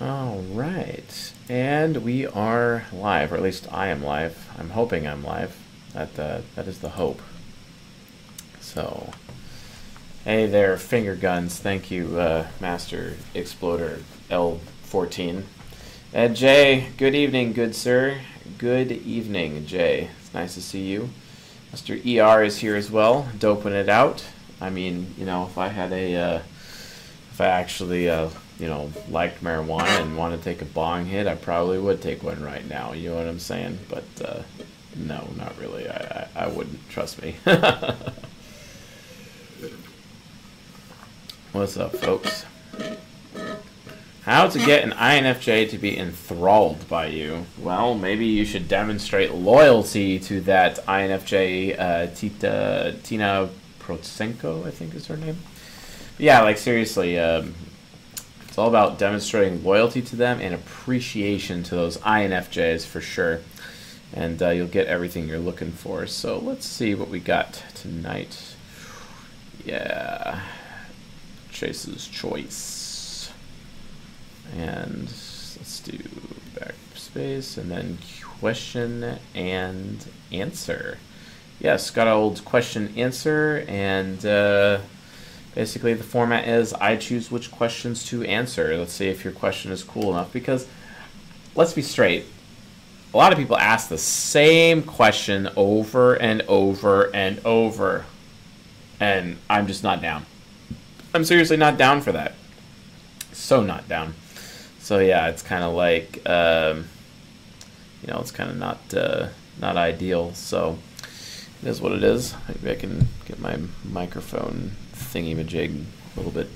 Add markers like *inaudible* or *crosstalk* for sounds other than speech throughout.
All right, and we are live, or at least I am live. I'm hoping I'm live. That uh, that is the hope. So, hey there, finger guns. Thank you, uh, Master Exploder L14. Uh, Jay, good evening, good sir. Good evening, Jay. It's nice to see you. Mr. ER is here as well, doping it out. I mean, you know, if I had a, uh, if I actually, uh, you know, liked marijuana and wanted to take a bong hit, I probably would take one right now. You know what I'm saying? But uh, no, not really. I, I, I wouldn't. Trust me. *laughs* What's up, folks? How to get an INFJ to be enthralled by you? Well, maybe you should demonstrate loyalty to that INFJ, uh, Tita, Tina Protsenko, I think is her name. Yeah, like seriously, um, it's all about demonstrating loyalty to them and appreciation to those INFJs for sure. And uh, you'll get everything you're looking for. So let's see what we got tonight. Yeah. Chase's choice. And let's do backspace and then question and answer. Yes, got an old question answer, and uh, basically the format is I choose which questions to answer. Let's see if your question is cool enough because let's be straight. A lot of people ask the same question over and over and over, and I'm just not down. I'm seriously not down for that. So not down. So yeah, it's kind of like, um, you know, it's kind of not uh, not ideal. So it is what it is. Maybe I can get my microphone thingy majig a little bit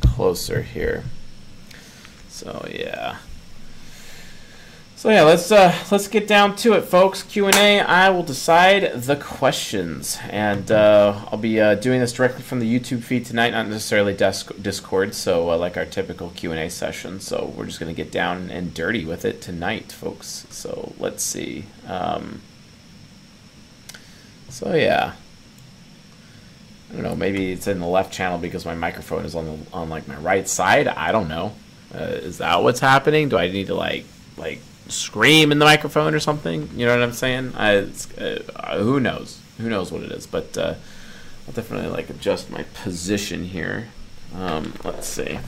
closer here. So yeah. So yeah, let's uh, let's get down to it, folks. Q and A. I will decide the questions, and uh, I'll be uh, doing this directly from the YouTube feed tonight, not necessarily Discord. So uh, like our typical Q and A session. So we're just gonna get down and dirty with it tonight, folks. So let's see. Um, so yeah, don't know. Maybe it's in the left channel because my microphone is on the on like my right side. I don't know. Uh, is that what's happening? Do I need to like like scream in the microphone or something. You know what I'm saying? I, uh, who knows? Who knows what it is? But uh, I'll definitely like adjust my position here. Um, let's see.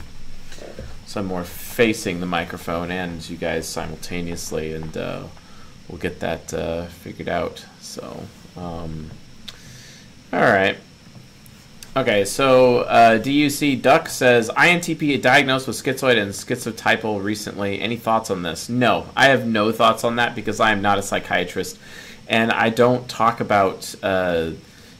So I'm more facing the microphone and you guys simultaneously, and uh, we'll get that uh, figured out. So, um, all right. Okay, so uh, DUC Duck says INTP diagnosed with schizoid and schizotypal recently. Any thoughts on this? No, I have no thoughts on that because I am not a psychiatrist, and I don't talk about uh,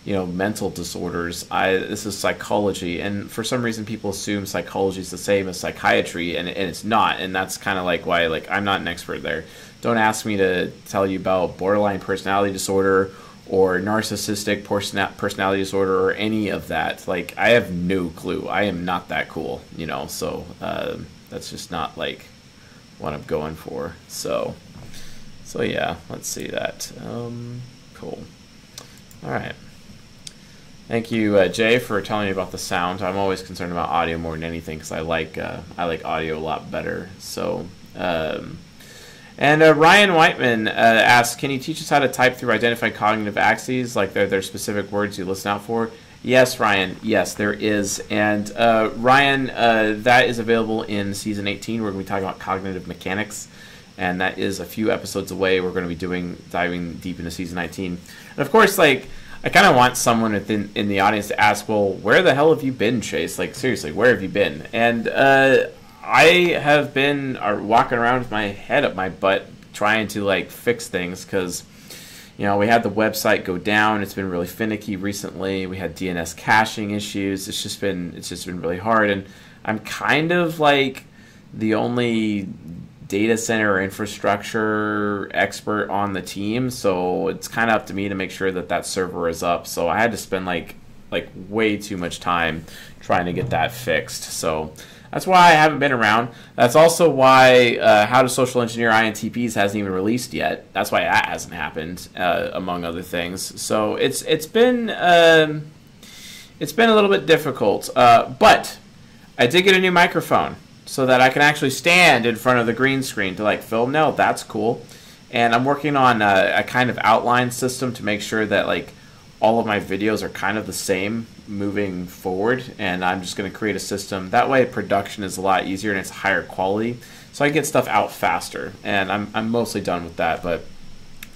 you know mental disorders. I this is psychology, and for some reason people assume psychology is the same as psychiatry, and, and it's not. And that's kind of like why like I'm not an expert there. Don't ask me to tell you about borderline personality disorder or narcissistic personality disorder or any of that. Like, I have no clue. I am not that cool, you know, so uh, that's just not like what I'm going for. So, so yeah, let's see that. Um, cool. All right. Thank you, uh, Jay, for telling me about the sound. I'm always concerned about audio more than anything because I like uh, I like audio a lot better. So. Um, and uh, Ryan Whiteman uh, asks, can you teach us how to type through identified cognitive axes? Like there, there are specific words you listen out for? Yes, Ryan. Yes, there is. And uh, Ryan, uh, that is available in season 18. We're going to be talking about cognitive mechanics. And that is a few episodes away. We're going to be doing diving deep into season 19. And of course, like, I kind of want someone within in the audience to ask, well, where the hell have you been, Chase? Like, seriously, where have you been? And uh, I have been uh, walking around with my head up my butt trying to like fix things because you know we had the website go down. It's been really finicky recently. We had DNS caching issues. It's just been it's just been really hard, and I'm kind of like the only data center infrastructure expert on the team so it's kind of up to me to make sure that that server is up so i had to spend like like way too much time trying to get that fixed so that's why I haven't been around. That's also why uh, How to Social Engineer INTPs hasn't even released yet. That's why that hasn't happened, uh, among other things. So it's it's been um, it's been a little bit difficult. Uh, but I did get a new microphone, so that I can actually stand in front of the green screen to like film. No, that's cool. And I'm working on a, a kind of outline system to make sure that like all of my videos are kind of the same moving forward. And I'm just going to create a system that way. Production is a lot easier and it's higher quality, so I get stuff out faster. And I'm I'm mostly done with that, but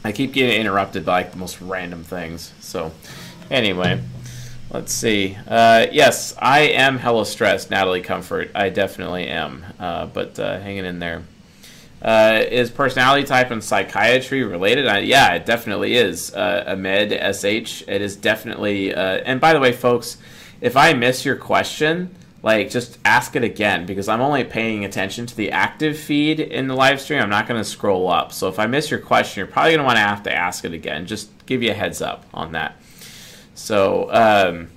I keep getting interrupted by like the most random things. So anyway. Let's see. Uh, yes, I am hella stressed, Natalie Comfort. I definitely am. Uh, but uh, hanging in there. Uh, is personality type and psychiatry related? yeah, it definitely is. Uh, Ahmed SH. It is definitely. Uh, and by the way, folks, if I miss your question, like just ask it again because I'm only paying attention to the active feed in the live stream. I'm not going to scroll up. So if I miss your question, you're probably going to want to have to ask it again. Just give you a heads up on that. So, um,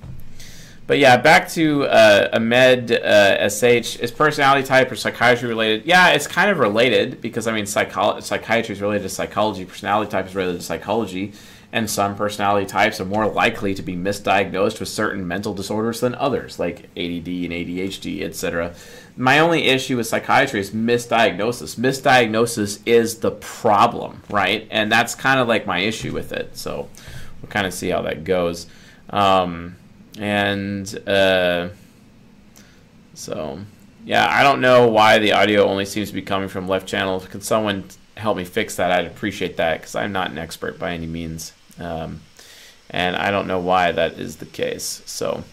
but yeah, back to uh, Ahmed uh, SH. Is personality type or psychiatry related? Yeah, it's kind of related because I mean, psycho- psychiatry is related to psychology. Personality type is related to psychology, and some personality types are more likely to be misdiagnosed with certain mental disorders than others, like ADD and ADHD, etc. My only issue with psychiatry is misdiagnosis. Misdiagnosis is the problem, right? And that's kind of like my issue with it. So we'll kind of see how that goes. Um, and uh, so, yeah, I don't know why the audio only seems to be coming from left channel. Can someone help me fix that? I'd appreciate that because I'm not an expert by any means. Um, and I don't know why that is the case. So,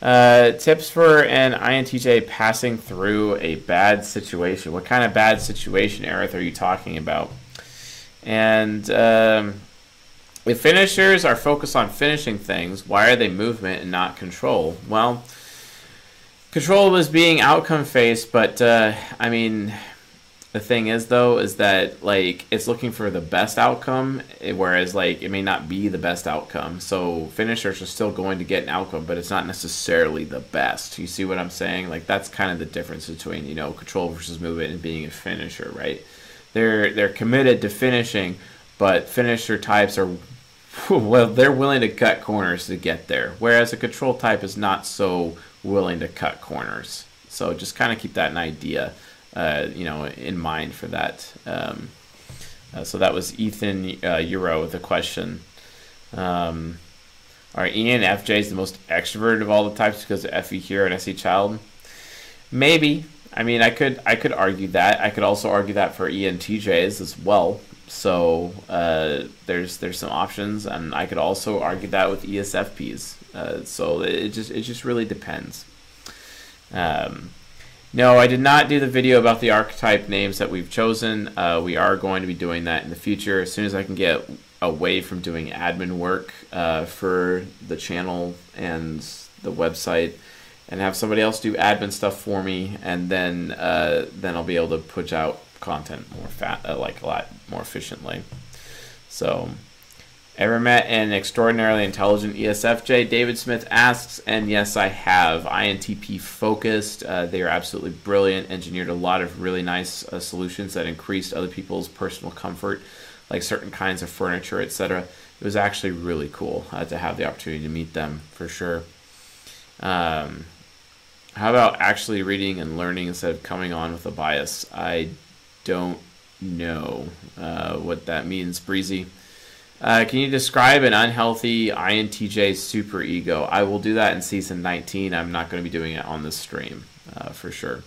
uh, tips for an INTJ passing through a bad situation. What kind of bad situation, Aerith, are you talking about? And um, if finishers are focused on finishing things, why are they movement and not control? Well, control was being outcome based, but uh, I mean, the thing is though is that like it's looking for the best outcome, eh, whereas like it may not be the best outcome. So finishers are still going to get an outcome, but it's not necessarily the best. You see what I'm saying? Like that's kind of the difference between you know control versus movement and being a finisher, right? They're they're committed to finishing, but finisher types are well, they're willing to cut corners to get there, whereas a control type is not so willing to cut corners. So just kind of keep that an idea, uh, you know, in mind for that. Um, uh, so that was Ethan uh, Euro with a question. Um, are ENFJs the most extroverted of all the types because of FE Hero and SE Child? Maybe. I mean, I could I could argue that. I could also argue that for ENTJs as well. So uh, there's there's some options, and I could also argue that with ESFPs. Uh, so it just it just really depends. Um, no, I did not do the video about the archetype names that we've chosen. Uh, we are going to be doing that in the future as soon as I can get away from doing admin work uh, for the channel and the website, and have somebody else do admin stuff for me, and then uh, then I'll be able to push out content more fat, uh, like a lot more efficiently. So, ever met an extraordinarily intelligent ESFJ? David Smith asks, and yes, I have. INTP focused. Uh, they are absolutely brilliant. Engineered a lot of really nice uh, solutions that increased other people's personal comfort, like certain kinds of furniture, etc. It was actually really cool uh, to have the opportunity to meet them for sure. Um, how about actually reading and learning instead of coming on with a bias? I don't know uh, what that means, Breezy. Uh, can you describe an unhealthy INTJ superego? I will do that in season 19. I'm not going to be doing it on the stream uh, for sure.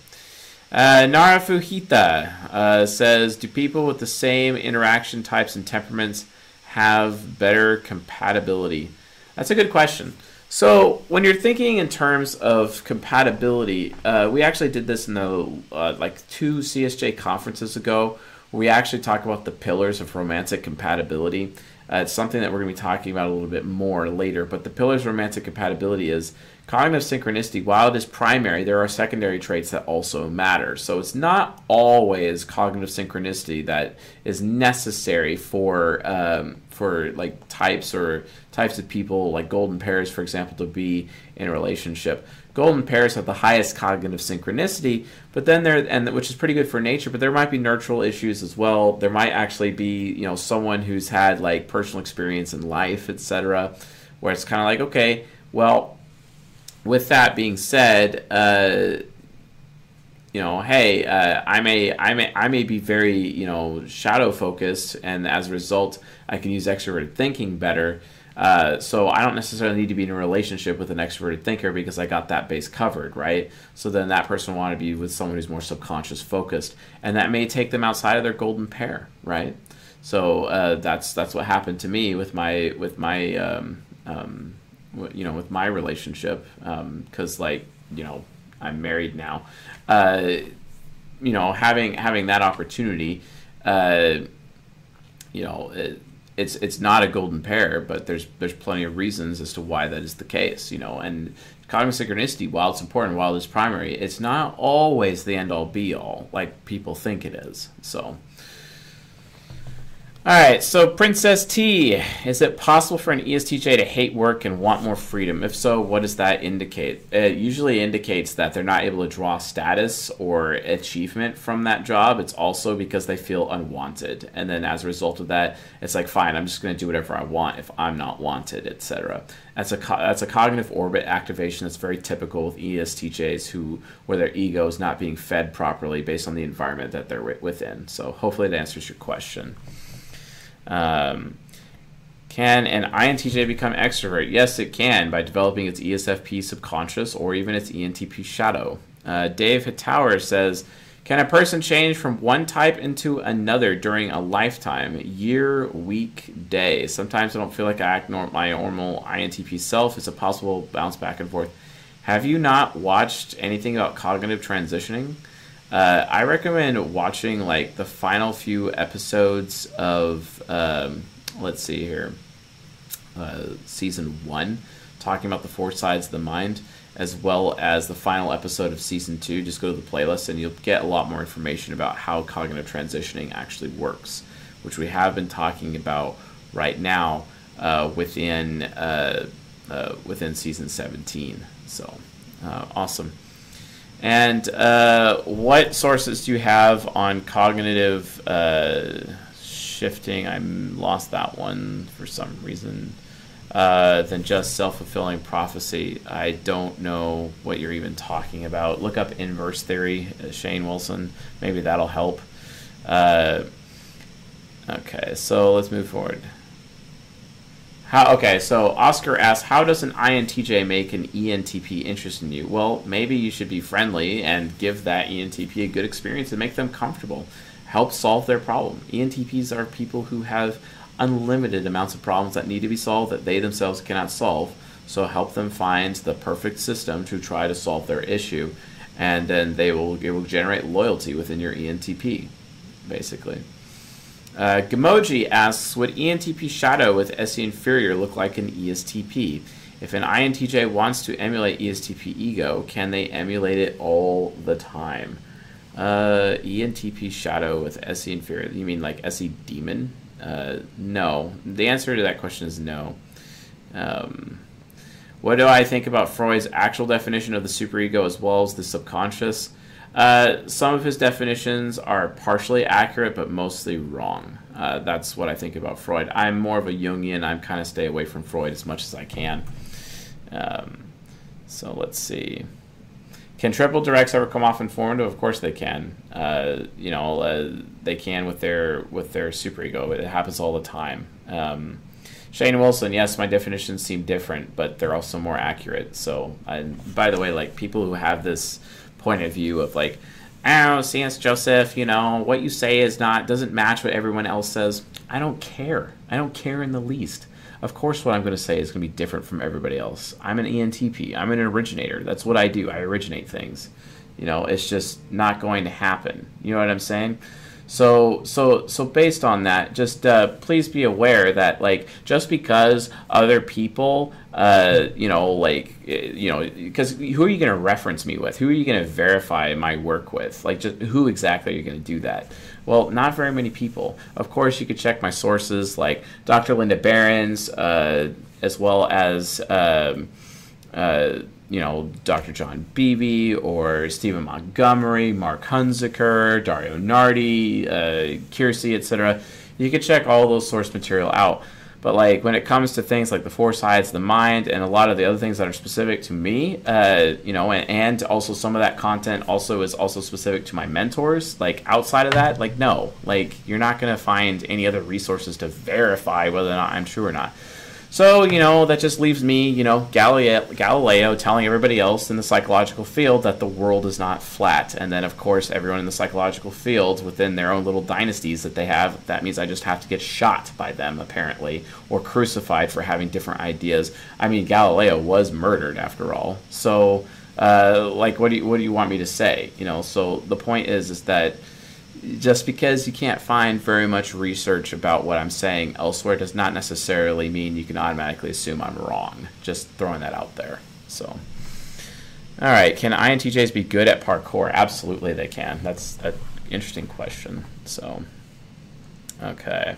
Uh, Nara Fuhita uh, says Do people with the same interaction types and temperaments have better compatibility? That's a good question. So when you're thinking in terms of compatibility, uh, we actually did this in the uh, like two CSJ conferences ago. We actually talk about the pillars of romantic compatibility. Uh, it's something that we're going to be talking about a little bit more later. But the pillars of romantic compatibility is cognitive synchronicity. While it is primary, there are secondary traits that also matter. So it's not always cognitive synchronicity that is necessary for um, for like types or types of people, like golden pairs, for example, to be in a relationship. Golden pairs have the highest cognitive synchronicity, but then there, and which is pretty good for nature. But there might be nurtural issues as well. There might actually be, you know, someone who's had like personal experience in life, etc., where it's kind of like, okay, well, with that being said, uh, you know, hey, uh, I may, I may, I may be very, you know, shadow focused, and as a result, I can use extroverted thinking better. Uh, so I don't necessarily need to be in a relationship with an extroverted thinker because I got that base covered, right? So then that person want to be with someone who's more subconscious focused, and that may take them outside of their golden pair, right? So uh, that's that's what happened to me with my with my um, um, you know with my relationship because um, like you know I'm married now. Uh, you know, having having that opportunity, uh, you know. It, it's it's not a golden pair, but there's there's plenty of reasons as to why that is the case, you know. And cognitive synchronicity, while it's important, while it's primary, it's not always the end all be all like people think it is. So all right, so Princess T, is it possible for an ESTJ to hate work and want more freedom? If so, what does that indicate? It usually indicates that they're not able to draw status or achievement from that job. It's also because they feel unwanted. And then as a result of that, it's like, fine, I'm just going to do whatever I want if I'm not wanted, etc. That's a that's a cognitive orbit activation that's very typical with ESTJs who where their ego is not being fed properly based on the environment that they're within. So hopefully that answers your question. Um, can an INTJ become extrovert? Yes, it can by developing its ESFP subconscious or even its ENTP shadow. Uh, Dave Hittauer says, can a person change from one type into another during a lifetime, year, week, day? Sometimes I don't feel like I act nor- my normal INTP self. It's a possible bounce back and forth. Have you not watched anything about cognitive transitioning? Uh, I recommend watching like the final few episodes of um, let's see here, uh, season one, talking about the four sides of the mind, as well as the final episode of season two. Just go to the playlist and you'll get a lot more information about how cognitive transitioning actually works, which we have been talking about right now uh, within uh, uh, within season seventeen. So uh, awesome. And uh, what sources do you have on cognitive uh, shifting? I lost that one for some reason. Uh, than just self fulfilling prophecy. I don't know what you're even talking about. Look up inverse theory, uh, Shane Wilson. Maybe that'll help. Uh, okay, so let's move forward. How, okay, so Oscar asks, how does an INTJ make an ENTP interested in you? Well, maybe you should be friendly and give that ENTP a good experience and make them comfortable. Help solve their problem. ENTPs are people who have unlimited amounts of problems that need to be solved that they themselves cannot solve. So help them find the perfect system to try to solve their issue, and then they will it will generate loyalty within your ENTP, basically. Uh, Gamoji asks, would ENTP Shadow with SE Inferior look like an ESTP? If an INTJ wants to emulate ESTP Ego, can they emulate it all the time? Uh, ENTP Shadow with SE Inferior, you mean like SE Demon? Uh, no. The answer to that question is no. Um, what do I think about Freud's actual definition of the superego as well as the subconscious? Uh, some of his definitions are partially accurate, but mostly wrong. Uh, that's what I think about Freud. I'm more of a Jungian. I'm kind of stay away from Freud as much as I can. Um, so let's see. Can triple directs ever come off informative? Of course they can. Uh, you know, uh, they can with their with their superego. It happens all the time. Um, Shane Wilson, yes, my definitions seem different, but they're also more accurate. So, by the way, like people who have this point of view of like, oh, C.S. Joseph, you know, what you say is not doesn't match what everyone else says. I don't care. I don't care in the least. Of course, what I'm going to say is going to be different from everybody else. I'm an ENTP. I'm an originator. That's what I do. I originate things. You know, it's just not going to happen. You know what I'm saying? So so so based on that, just uh, please be aware that like just because other people, uh, you know, like eh, you know, because who are you going to reference me with? Who are you going to verify my work with? Like, just who exactly are you going to do that? Well, not very many people. Of course, you could check my sources like Dr. Linda Behrens, uh, as well as. Um, uh, you know, Dr. John Beebe or Stephen Montgomery, Mark Hunziker, Dario Nardi, uh, Keirsey, etc. You can check all those source material out. But like when it comes to things like the four sides of the mind and a lot of the other things that are specific to me, uh, you know, and, and also some of that content also is also specific to my mentors. Like outside of that, like no, like you're not gonna find any other resources to verify whether or not I'm true or not. So, you know, that just leaves me, you know, Galileo, Galileo telling everybody else in the psychological field that the world is not flat. And then, of course, everyone in the psychological field within their own little dynasties that they have, that means I just have to get shot by them, apparently, or crucified for having different ideas. I mean, Galileo was murdered, after all. So, uh, like, what do, you, what do you want me to say? You know, so the point is, is that just because you can't find very much research about what I'm saying elsewhere does not necessarily mean you can automatically assume I'm wrong. Just throwing that out there. So, all right, can INTJs be good at parkour? Absolutely, they can. That's an interesting question. So, okay.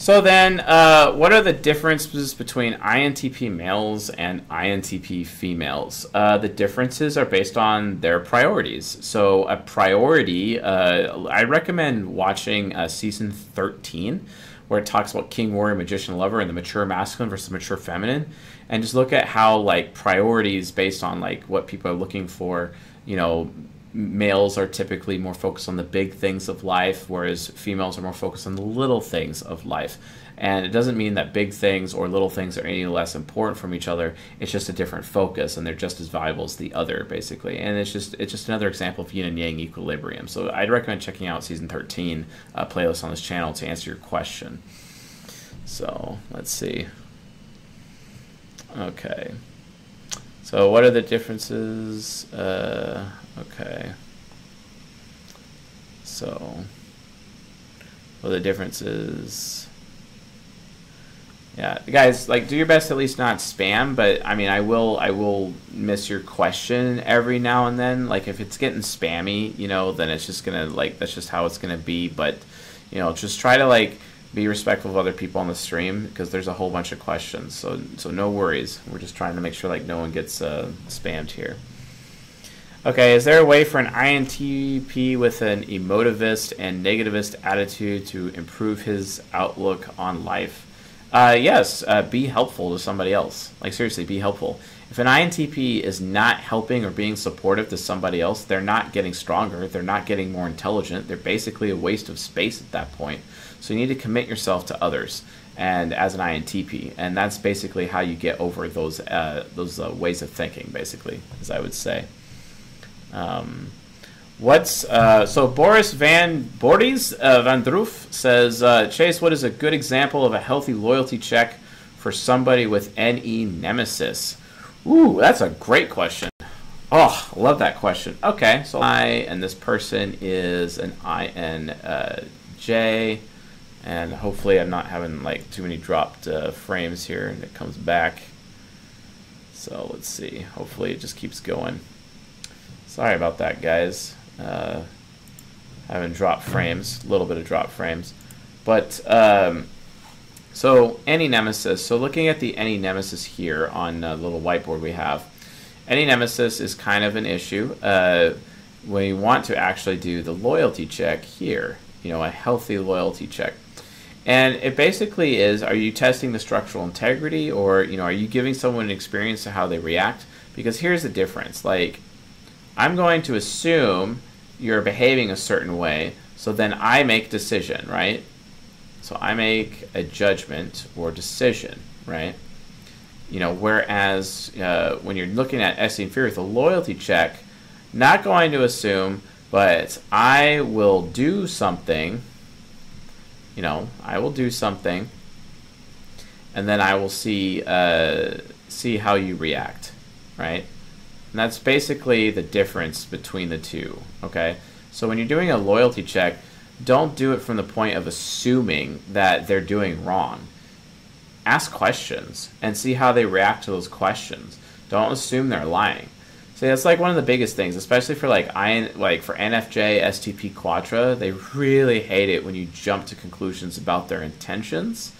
So then, uh, what are the differences between INTP males and INTP females? Uh, the differences are based on their priorities. So a priority, uh, I recommend watching uh, season 13, where it talks about King, Warrior, Magician, Lover, and the mature masculine versus mature feminine, and just look at how like priorities based on like what people are looking for, you know, males are typically more focused on the big things of life, whereas females are more focused on the little things of life. And it doesn't mean that big things or little things are any less important from each other. It's just a different focus, and they're just as valuable as the other, basically. And it's just it's just another example of yin and yang equilibrium. So I'd recommend checking out season 13 uh, playlist on this channel to answer your question. So let's see. Okay. So what are the differences? Uh, okay. So, well, the difference is, Yeah, guys, like do your best at least not spam. But I mean, I will, I will miss your question every now and then. Like if it's getting spammy, you know, then it's just gonna like that's just how it's gonna be. But you know, just try to like be respectful of other people on the stream because there's a whole bunch of questions. So so no worries. We're just trying to make sure like no one gets uh, spammed here. Okay, is there a way for an INTP with an emotivist and negativist attitude to improve his outlook on life? Uh, yes, uh, be helpful to somebody else. Like seriously, be helpful. If an INTP is not helping or being supportive to somebody else, they're not getting stronger. They're not getting more intelligent. They're basically a waste of space at that point. So you need to commit yourself to others and as an INTP, and that's basically how you get over those uh, those uh, ways of thinking, basically, as I would say. Um, what's uh, so Boris Van Bordes uh, Van Droof says uh, Chase, what is a good example of a healthy loyalty check for somebody with NE Nemesis? Ooh, that's a great question. Oh, love that question. Okay, so I and this person is an INJ and hopefully I'm not having like too many dropped uh, frames here and it comes back so let's see hopefully it just keeps going sorry about that guys uh, having drop frames a little bit of drop frames but um, so NE Nemesis so looking at the NE Nemesis here on the little whiteboard we have NE Nemesis is kind of an issue uh, you want to actually do the loyalty check here you know a healthy loyalty check and it basically is are you testing the structural integrity or you know are you giving someone an experience to how they react? Because here's the difference. Like I'm going to assume you're behaving a certain way, so then I make decision, right? So I make a judgment or decision, right? You know, whereas uh, when you're looking at SE inferior with a loyalty check, not going to assume, but I will do something you know, I will do something, and then I will see uh, see how you react, right? And that's basically the difference between the two. Okay, so when you're doing a loyalty check, don't do it from the point of assuming that they're doing wrong. Ask questions and see how they react to those questions. Don't assume they're lying. So that's like one of the biggest things, especially for like I like for NFJ STP Quadra. They really hate it when you jump to conclusions about their intentions,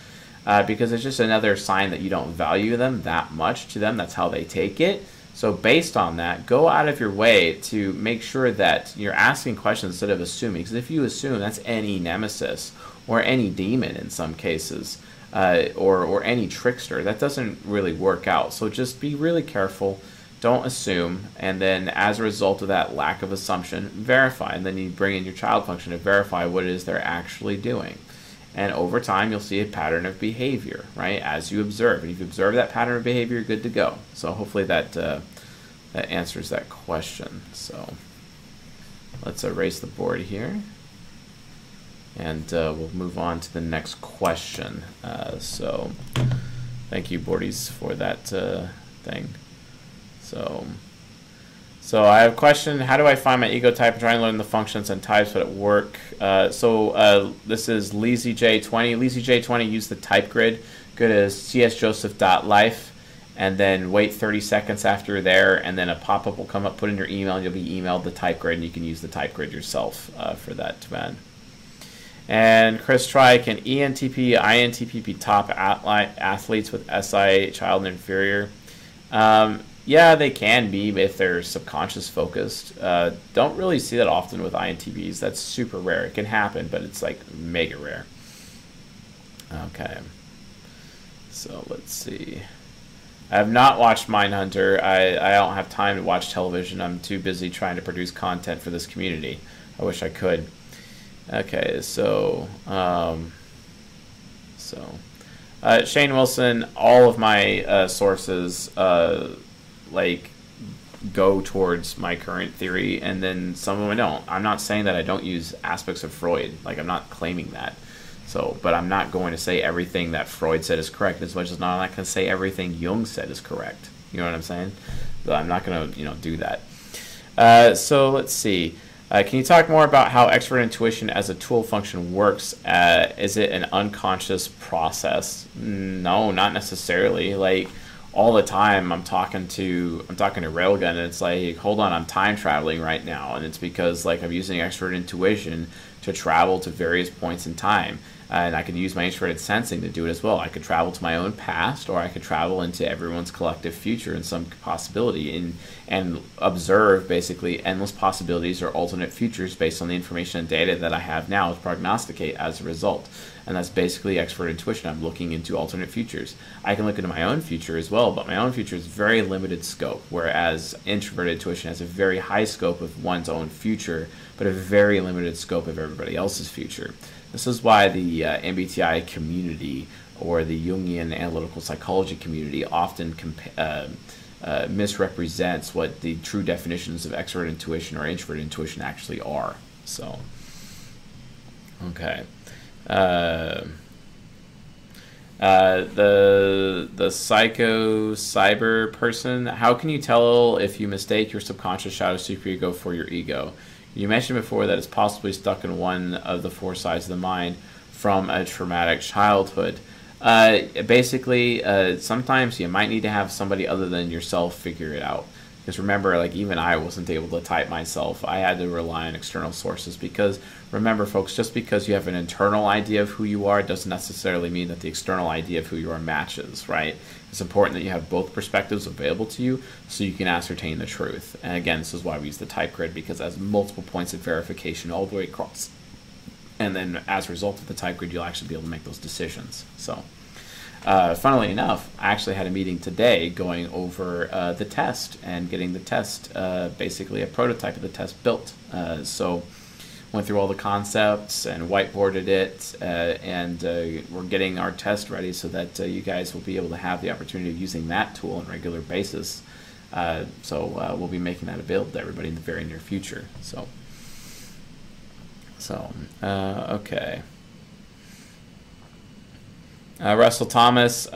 uh, because it's just another sign that you don't value them that much. To them, that's how they take it. So based on that, go out of your way to make sure that you're asking questions instead of assuming. Because if you assume, that's NE nemesis or NE demon in some cases. uh, or or NE trickster. That doesn't really work out. So just be really careful. Don't assume, and then as a result of that lack of assumption, verify, and then you bring in your child function to verify what it is they're actually doing. And over time, you'll see a pattern of behavior, right? As you observe, and if you observe that pattern of behavior, you're good to go. So hopefully that uh, that answers that question. So let's erase the board here. And uh, we'll move on to the next question. Uh, so thank you, Boardies, for that uh, thing. So, so I have a question. How do I find my ego type? I'm trying to learn the functions and types, but at work. Uh, so uh, this is LeezyJ20. LeezyJ20, use the type grid. Go to csjoseph.life and then wait 30 seconds after there, and then a pop-up will come up, put in your email, and you'll be emailed the type grid, and you can use the type grid yourself uh, for that command. And Chris Try, can ENTP, INTP be top athletes with SI, child and inferior? Um, yeah, they can be if they're subconscious focused. Uh, don't really see that often with INTPs. That's super rare. It can happen, but it's like mega rare. Okay. So let's see. I have not watched Mindhunter. I, I don't have time to watch television. I'm too busy trying to produce content for this community. I wish I could. Okay, so um, so uh, Shane Wilson. All of my uh, sources uh, like go towards my current theory, and then some of them I don't. I'm not saying that I don't use aspects of Freud. Like I'm not claiming that. So, but I'm not going to say everything that Freud said is correct as much as not, I'm not going to say everything Jung said is correct. You know what I'm saying? So I'm not going to, you know, do that. Uh, so let's see. Uh, can you talk more about how expert intuition as a tool function works? Uh, is it an unconscious process? No, not necessarily. Like all the time, I'm talking to I'm talking to Railgun, and it's like, hold on, I'm time traveling right now, and it's because like I'm using extrovert intuition to travel to various points in time and I can use my introverted sensing to do it as well. I could travel to my own past, or I could travel into everyone's collective future in some possibility, and and observe basically endless possibilities or alternate futures based on the information and data that I have now to prognosticate as a result. And that's basically extrovert intuition. I'm looking into alternate futures. I can look into my own future as well, but my own future is very limited scope, whereas introverted intuition has a very high scope of one's own future, but a very limited scope of everybody else's future. This is why the uh, MBTI community or the Jungian analytical psychology community often uh, uh, misrepresents what the true definitions of extrovert intuition or introvert intuition actually are. So, okay. Uh, uh, the the psycho cyber person. How can you tell if you mistake your subconscious shadow superego for your ego? You mentioned before that it's possibly stuck in one of the four sides of the mind from a traumatic childhood. Uh, basically, uh, sometimes you might need to have somebody other than yourself figure it out. Because remember, like even I wasn't able to type myself. I had to rely on external sources. Because remember, folks, just because you have an internal idea of who you are doesn't necessarily mean that the external idea of who you are matches, right? It's important that you have both perspectives available to you so you can ascertain the truth. And again, this is why we use the type grid because it has multiple points of verification all the way across. And then as a result of the type grid, you'll actually be able to make those decisions. So, uh, funnily enough, I actually had a meeting today going over uh, the test and getting the test, uh, basically a prototype of the test built. Uh, so, went through all the concepts and whiteboarded it, uh, and uh, we're getting our test ready so that you guys will be able to have the opportunity of using that tool on a regular basis. So we'll be making that available to everybody in the very near future. So, so uh. Russell Thomas,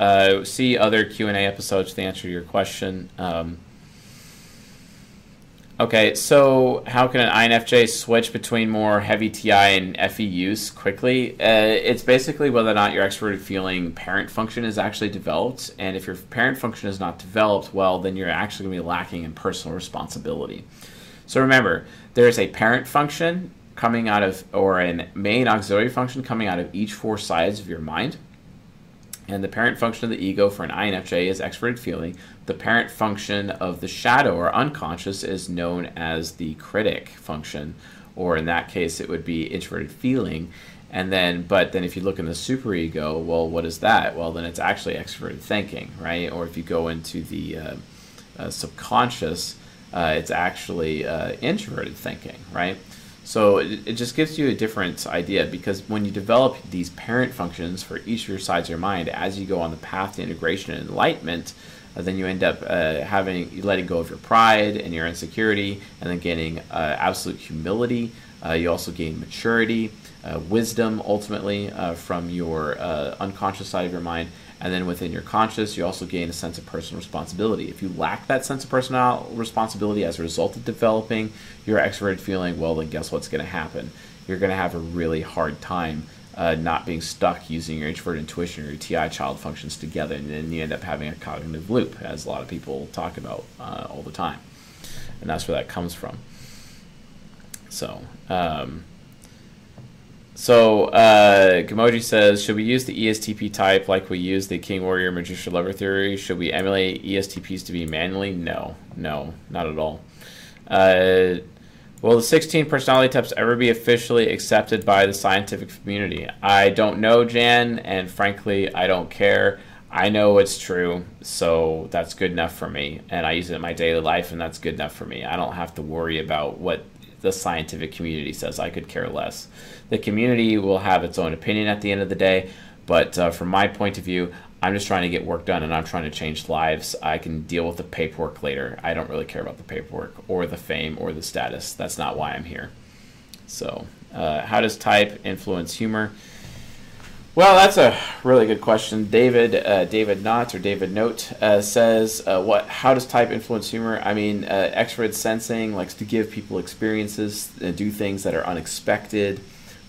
see other Q and A episodes to answer your question. Um, Okay, so how can an INFJ switch between more heavy TI and FE use quickly? Uh, it's basically whether or not your extroverted feeling parent function is actually developed. And if your parent function is not developed, well, then you're actually going to be lacking in personal responsibility. So remember, there's a parent function coming out of, or a main auxiliary function coming out of each four sides of your mind. And the parent function of the ego for an INFJ is extroverted feeling. The parent function of the shadow or unconscious is known as the critic function, or in that case, it would be introverted feeling. And then, but then if you look in the superego, well, what is that? Well, then it's actually extroverted thinking, right? Or if you go into the uh, uh, subconscious, uh, it's actually uh, introverted thinking, right? So it, it, just gives you a different idea because when you develop these parent functions for each of your sides of your mind, as you go on the path to integration and enlightenment, uh, then you end up uh, having letting go of your pride and your insecurity, and then gaining uh, absolute humility. Uh, you also gain maturity, uh, wisdom, ultimately from your unconscious side of your mind, and then within your conscious, you also gain a sense of personal responsibility. If you lack that sense of personal responsibility as a result of developing your extroverted feeling, well, then guess what's going to happen? You're going to have a really hard time uh, not being stuck using your introvert intuition or your TI child functions together, and then you end up having a cognitive loop, as a lot of people talk about uh, all the time, and that's where that comes from. So, um, so uh, Gamoji says, should we use the ESTP type like we use the King Warrior Magician Lover theory? Should we emulate ESTPs to be manually? No, no, not at all. Uh, Will the 16 personality types ever be officially accepted by the scientific community? I don't know, Jan, and frankly, I don't care. I know it's true, so that's good enough for me. And I use it in my daily life, and that's good enough for me. I don't have to worry about what the scientific community says. I could care less. The community will have its own opinion at the end of the day, but uh, from my point of view, I'm just trying to get work done and I'm trying to change lives. I can deal with the paperwork later. I don't really care about the paperwork or the fame or the status. That's not why I'm here. So, uh, how does type influence humor? Well, that's a really good question. David, uh, David Knott or David Note uh, says, uh, "What? How does type influence humor? I mean, uh, extroverted sensing likes to give people experiences, and do things that are unexpected,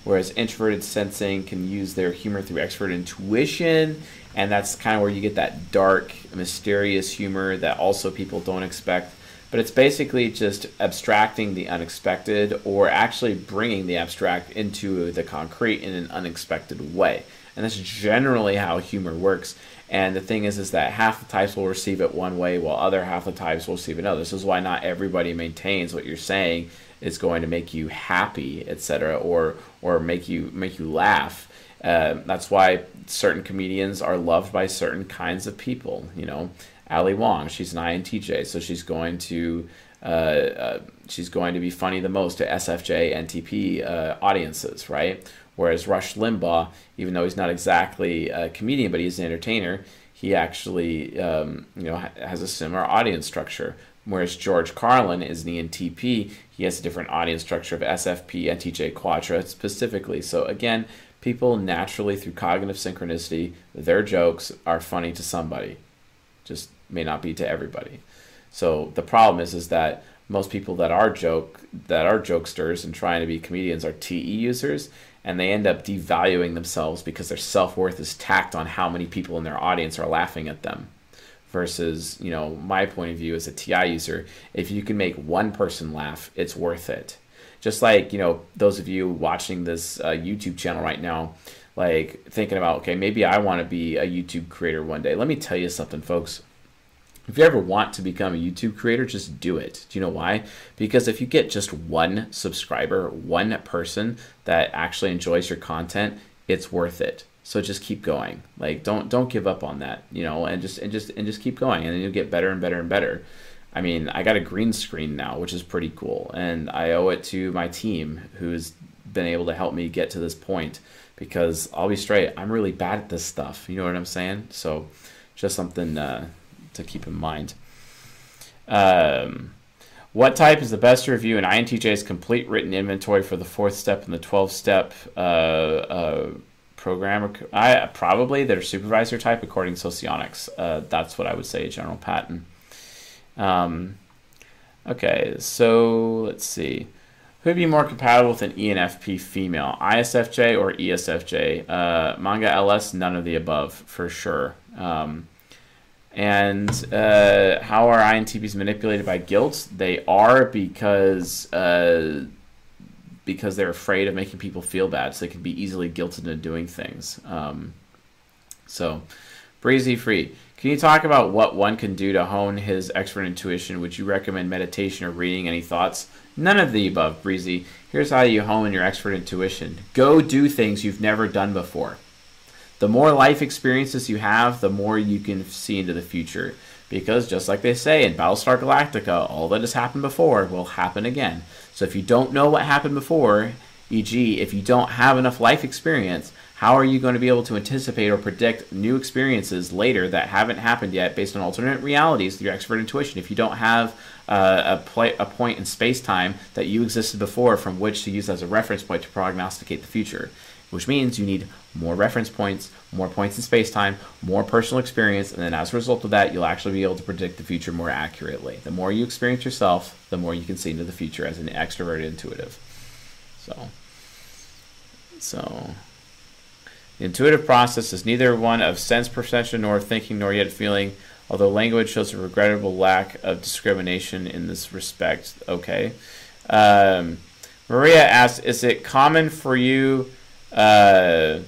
whereas introverted sensing can use their humor through expert intuition and that's kind of where you get that dark, mysterious humor that also people don't expect. But it's basically just abstracting the unexpected or actually bringing the abstract into the concrete in an unexpected way. And that's generally how humor works. And the thing is, is that half the types will receive it one way, while other half the types will receive it another. This is why not everybody maintains what you're saying is going to make you happy, etc., or or make you make you laugh. Uh, that's why certain comedians are loved by certain kinds of people. You know, Ali Wong, she's an INTJ, so she's going to uh, uh, she's going to be funny the most to SFJ NTP uh, audiences, right? Whereas Rush Limbaugh, even though he's not exactly a comedian, but he's an entertainer, he actually um, you know has a similar audience structure. Whereas George Carlin is an ENTP, he has a different audience structure of SFP, NTJ, Quadra specifically. So again, people naturally through cognitive synchronicity their jokes are funny to somebody just may not be to everybody so the problem is is that most people that are joke that are jokesters and trying to be comedians are te users and they end up devaluing themselves because their self-worth is tacked on how many people in their audience are laughing at them versus you know my point of view as a ti user if you can make one person laugh it's worth it. Just like you know those of you watching this uh, youtube channel right now like thinking about okay maybe i want to be a youtube creator one day. Let me tell you something folks. If you ever want to become a youtube creator just do it. Do you know why? Because if you get just one subscriber one person that actually enjoys your content it's worth it so just keep going like don't don't give up on that you know and just and just and just keep going and you'll get better and better and better I mean, I got a green screen now, which is pretty cool, and I owe it to my team who's been able to help me get to this point because I'll be straight, I'm really bad at this stuff. You know what I'm saying? So, just something uh, to keep in mind. Um, what type is the best review in INTJ's complete written inventory for the fourth step and the 12 step uh, uh, program? I, probably their supervisor type according to Socionics. Uh, that's what I would say, general pattern. Um, okay, so let's see. Who would be more compatible with an ENFP female, ISFJ or ESFJ? Uh, manga LS, none of the above, for sure. Um, and uh, how are INTPs manipulated by guilt? They are because uh, because they're afraid of making people feel bad, so they can be easily guilted into doing things. Um, so, breezy free. Can you talk about what one can do to hone his expert intuition? Would you recommend meditation or reading? Any thoughts? None of the above, Breezy. Here's how you hone your expert intuition go do things you've never done before. The more life experiences you have, the more you can see into the future. Because just like they say in Battlestar Galactica, all that has happened before will happen again. So if you don't know what happened before, e.g., if you don't have enough life experience, how are you going to be able to anticipate or predict new experiences later that haven't happened yet based on alternate realities through your expert intuition if you don't have uh, a, a point in space time that you existed before from which to use as a reference point to prognosticate the future? Which means you need more reference points, more points in space time, more personal experience, and then as a result of that, you'll actually be able to predict the future more accurately. The more you experience yourself, the more you can see into the future as an extroverted intuitive. So, so the intuitive process is neither one of sense perception nor thinking nor yet feeling, although language shows a regrettable lack of discrimination in this respect. Okay. Um, Maria asks, is it common for you? Uh,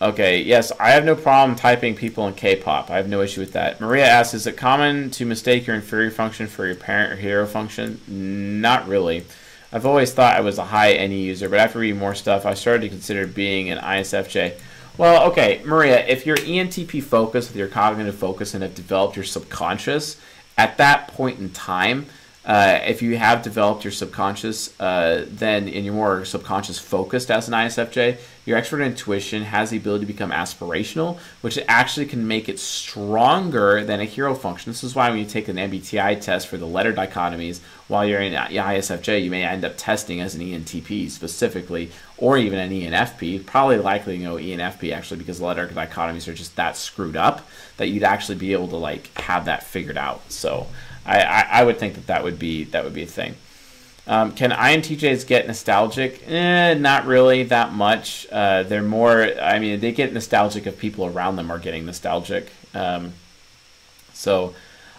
okay, yes, I have no problem typing people in K-pop. I have no issue with that. Maria asks, is it common to mistake your inferior function for your parent or hero function? Not really. I've always thought I was a high NE user, but after reading more stuff, I started to consider being an ISFJ. Well, okay, Maria, if you're ENTP focused with your cognitive focus and have developed your subconscious, at that point in time, uh, if you have developed your subconscious, uh, then and you're more subconscious focused as an ISFJ, your expert intuition has the ability to become aspirational, which actually can make it stronger than a hero function. This is why when you take an MBTI test for the letter dichotomies, while you're in ISFJ, you may end up testing as an ENTP specifically, or even an ENFP. Probably likely to go ENFP actually because letter dichotomies are just that screwed up that you'd actually be able to like have that figured out. So. I, I, I would think that that would be that would be a thing. Um, can INTJs get nostalgic? Eh, not really that much. Uh, they're more. I mean, they get nostalgic if people around them are getting nostalgic. Um, so,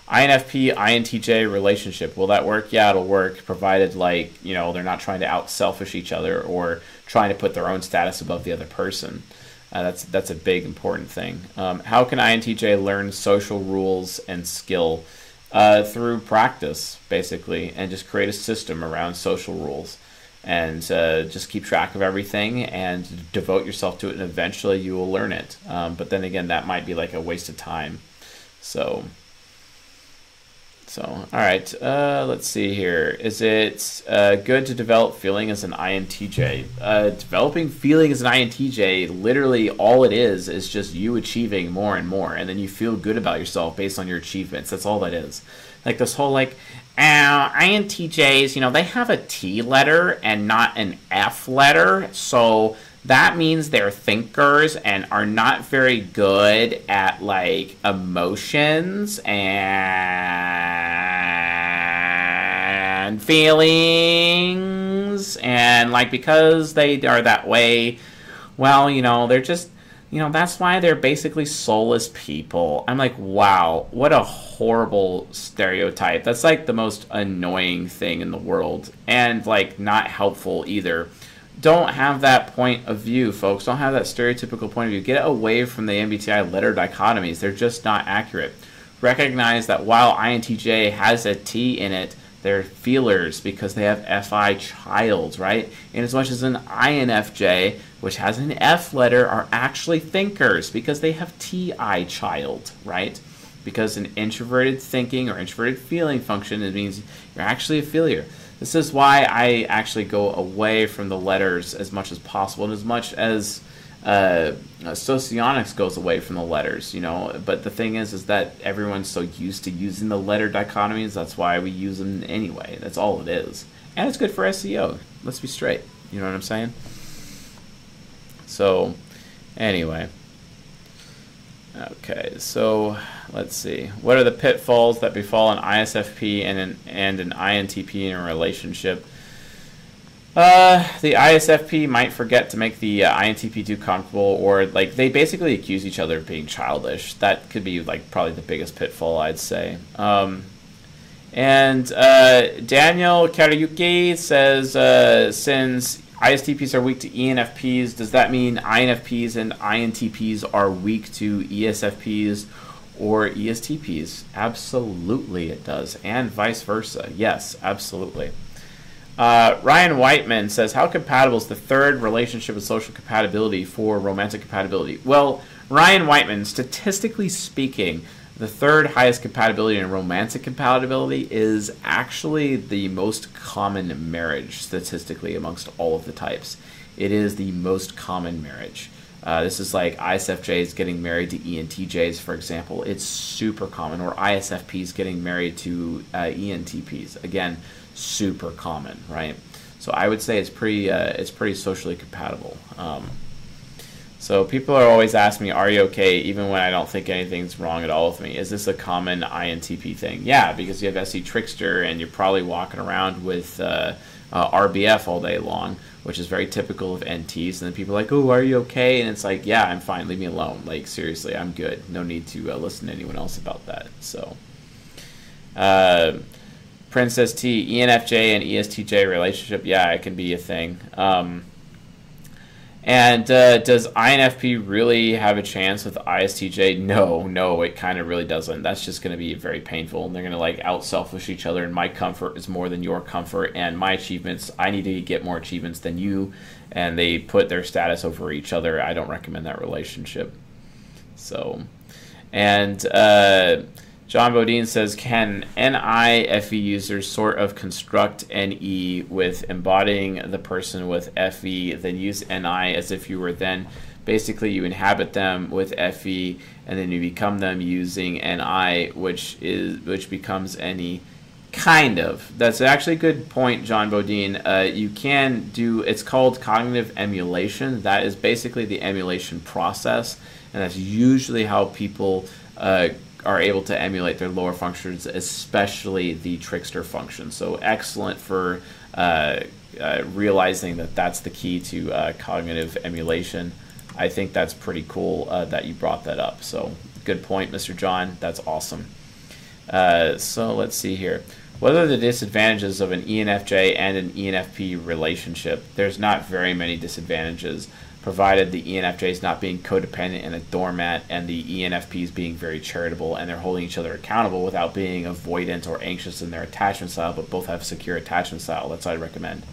INFP INTJ relationship will that work? Yeah, it'll work provided like you know they're not trying to out selfish each other or trying to put their own status above the other person. Uh, that's that's a big important thing. Um, how can INTJ learn social rules and skill? Uh, through practice, basically, and just create a system around social rules and uh, just keep track of everything and devote yourself to it, and eventually you will learn it. Um, but then again, that might be like a waste of time. So. So, all right, uh, let's see here. Is it uh, good to develop feeling as an INTJ? Uh, developing feeling as an INTJ, literally all it is, is just you achieving more and more, and then you feel good about yourself based on your achievements. That's all that is. Like this whole, like, uh, INTJs, you know, they have a T letter and not an F letter, so that means they're thinkers and are not very good at like emotions and feelings and like because they are that way well you know they're just you know that's why they're basically soulless people i'm like wow what a horrible stereotype that's like the most annoying thing in the world and like not helpful either don't have that point of view, folks. Don't have that stereotypical point of view. Get away from the MBTI letter dichotomies. They're just not accurate. Recognize that while INTJ has a T in it, they're feelers because they have FI child, right? And as much as an INFJ, which has an F letter, are actually thinkers because they have TI child, right? Because an introverted thinking or introverted feeling function, it means you're actually a feeler. This is why I actually go away from the letters as much as possible, and as much as uh, socionics goes away from the letters, you know. But the thing is, is that everyone's so used to using the letter dichotomies. That's why we use them anyway. That's all it is, and it's good for SEO. Let's be straight. You know what I'm saying? So, anyway. Okay, so let's see. What are the pitfalls that befall an ISFP and an, and an INTP in a relationship? Uh, the ISFP might forget to make the uh, INTP too comfortable, or like they basically accuse each other of being childish. That could be like probably the biggest pitfall, I'd say. Um, and uh, Daniel Karayuki says uh, since ISTPs are weak to ENFPs. Does that mean INFPs and INTPs are weak to ESFPs or ESTPs? Absolutely, it does, and vice versa. Yes, absolutely. Uh, Ryan Whiteman says, "How compatible is the third relationship with social compatibility for romantic compatibility?" Well, Ryan Whiteman, statistically speaking, the third highest compatibility in romantic compatibility is actually the most common marriage statistically amongst all of the types. It is the most common marriage. Uh, this is like ISFJs getting married to ENTJs, for example. It's super common. Or ISFPs getting married to uh, ENTPs. Again, super common, right? So I would say it's pretty uh, it's pretty socially compatible. Um, so people are always asking me, "Are you okay?" Even when I don't think anything's wrong at all with me. Is this a common INTP thing? Yeah, because you have SE Trickster and you're probably walking around with uh, RBF all day long, which is very typical of NTs. And then people are like, "Oh, are you okay?" And it's like, "Yeah, I'm fine. Leave me alone. Like seriously, I'm good. No need to uh, listen to anyone else about that." So. Uh, Princess T, ENFJ and ESTJ relationship, yeah, it can be a thing. Um, and uh, does INFP really have a chance with ISTJ? No, no, it kind of really doesn't. That's just going to be very painful. And they're going to like out selfish each other. And my comfort is more than your comfort. And my achievements, I need to get more achievements than you. And they put their status over each other. I don't recommend that relationship. So, and uh, John Bodine says, can NIFE users sort of construct NE with embodying the person with FE, then use NI as if you were then basically you inhabit them with FE and then you become them using NI, which is which becomes NE. Kind of. That's actually a good point, John Bodine. Uh, you can do. It's called cognitive emulation. That is basically the emulation process, and that's usually how people uh, are able to emulate their lower functions, especially the trickster function. So excellent for uh, uh, realizing that that's the key to uh, cognitive emulation. I think that's pretty cool uh, that you brought that up. So good point, Mr. John. That's awesome. Uh, so let's see here. What are the disadvantages of an ENFJ and an ENFP relationship? There's not very many disadvantages provided the ENFJs not being codependent and a doormat, and the ENFPs being very charitable and they're holding each other accountable without being avoidant or anxious in their attachment style, but both have secure attachment style. That's what I recommend.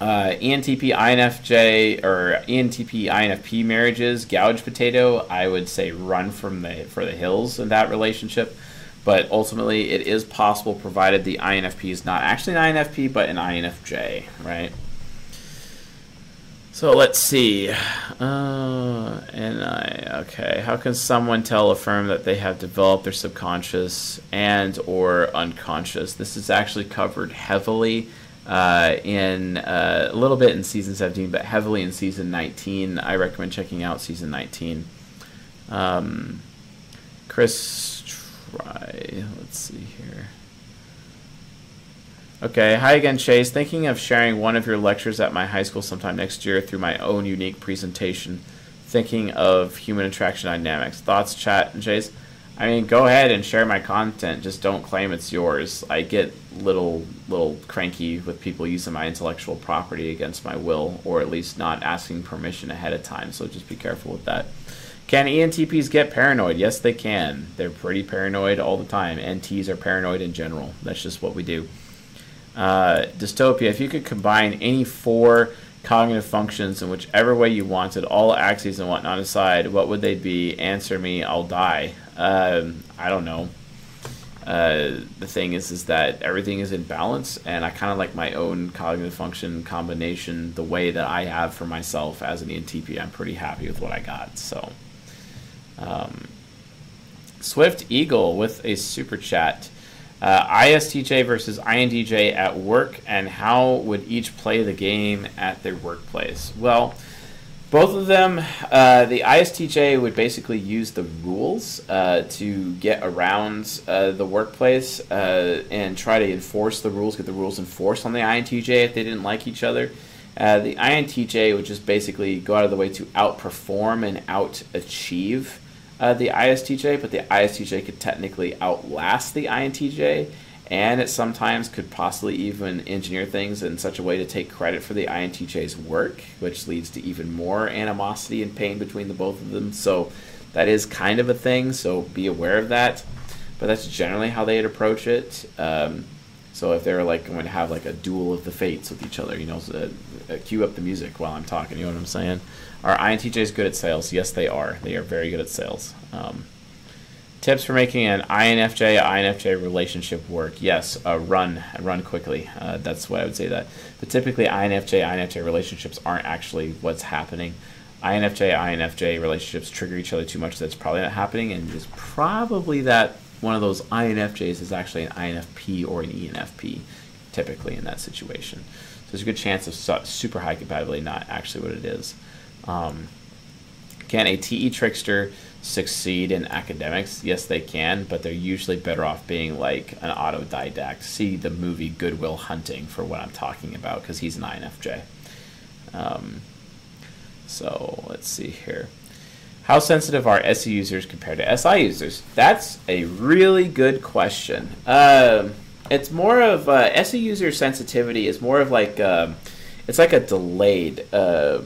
Uh, ENTP INFJ or ENTP INFP marriages, gouge potato. I would say run from the for the hills in that relationship, but ultimately it is possible provided the INFP is not actually an INFP but an INFJ, right? So let's see. Uh, and I okay. How can someone tell a firm that they have developed their subconscious and or unconscious? This is actually covered heavily uh, in uh, a little bit in season 17, but heavily in season 19. I recommend checking out season 19. Um, Chris, try. Let's see here. Okay, hi again, Chase. Thinking of sharing one of your lectures at my high school sometime next year through my own unique presentation. Thinking of human interaction dynamics. Thoughts, chat, and Chase? I mean, go ahead and share my content. Just don't claim it's yours. I get little little cranky with people using my intellectual property against my will, or at least not asking permission ahead of time. So just be careful with that. Can ENTPs get paranoid? Yes, they can. They're pretty paranoid all the time. NTs are paranoid in general. That's just what we do. Uh, dystopia, if you could combine any four cognitive functions in whichever way you wanted, all axes and whatnot aside, what would they be? Answer me, I'll die. Um, I don't know. Uh, the thing is, is that everything is in balance, and I kind of like my own cognitive function combination the way that I have for myself as an ENTP. I'm pretty happy with what I got. So, um, Swift Eagle with a super chat. Uh, ISTJ versus INTJ at work, and how would each play the game at their workplace? Well, both of them, uh, the ISTJ would basically use the rules uh, to get around uh, the workplace uh, and try to enforce the rules, get the rules enforced on the INTJ if they didn't like each other. Uh, the INTJ would just basically go out of the way to outperform and out achieve uh, the ISTJ, but the ISTJ could technically outlast the INTJ, and it sometimes could possibly even engineer things in such a way to take credit for the INTJ's work, which leads to even more animosity and pain between the both of them. So that is kind of a thing, so be aware of that. But that's generally how they'd approach it. Um, So if they're like going to have like a duel of the fates with each other, you know, so, uh, cue up the music while I'm talking. You know what I'm saying? Are INTJs good at sales? Yes, they are. They are very good at sales. Um, tips for making an INFJ INFJ relationship work? Yes, uh, run run quickly. Uh, that's what I would say that. But typically, INFJ INFJ relationships aren't actually what's happening. INFJ INFJ relationships trigger each other too much. That's probably not happening, and it's probably that one of those INFJs is actually an INFP or an ENFP, typically in that situation. So there's a good chance of super high compatibility, not actually what it is. Um, can a TE trickster succeed in academics? Yes, they can, but they're usually better off being like an autodidact. See the movie Good Will Hunting for what I'm talking about, because he's an INFJ. Um, so let's see here. How sensitive are SE users compared to SI users? That's a really good question. Um, it's more of uh, SE user sensitivity is more of like um, it's like a delayed uh,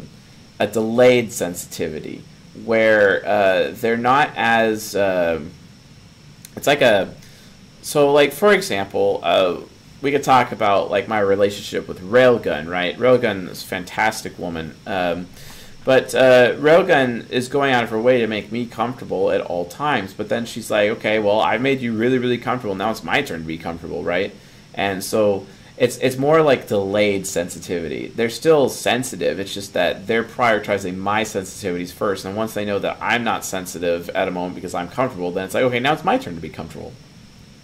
a delayed sensitivity where uh, they're not as um, it's like a so like for example uh, we could talk about like my relationship with Railgun right? Railgun is a fantastic woman um, but uh, Railgun is going out of her way to make me comfortable at all times but then she's like okay well I made you really really comfortable. Now it's my turn to be comfortable right? And so it's it's more like delayed sensitivity. They're still sensitive. It's just that they're prioritizing my sensitivities first. And once they know that I'm not sensitive at a moment because I'm comfortable, then it's like, okay, now it's my turn to be comfortable.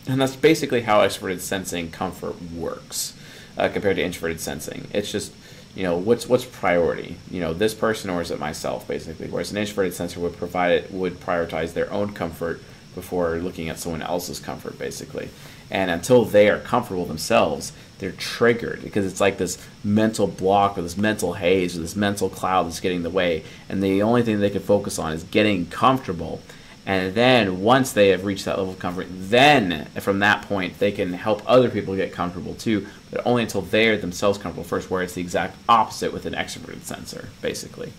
And that's basically how extroverted sensing comfort works uh, compared to introverted sensing. It's just you know what's what's priority you know this person or is it myself basically whereas an introverted sensor would provide it would prioritize their own comfort before looking at someone else's comfort basically and until they are comfortable themselves they're triggered because it's like this mental block or this mental haze or this mental cloud that's getting in the way. And the only thing they can focus on is getting comfortable. And then once they have reached that level of comfort then from that point they can help other people get comfortable too but only until they're themselves comfortable first where it's the exact opposite with an extroverted sensor basically.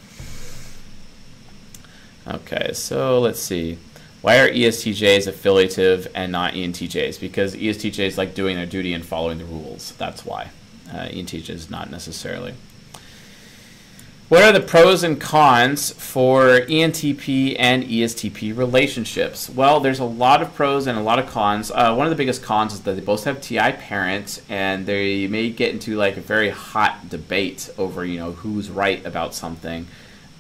Okay so let's see why are ESTJs affiliative and not ENTJs? Because ESTJs like doing their duty and following the rules. That's why. Uh, ENTJs not necessarily. What are the pros and cons for ENTP and ESTP relationships? Well, there's a lot of pros and a lot of cons. Uh, one of the biggest cons is that they both have TI parents, and they may get into like a very hot debate over you know who's right about something.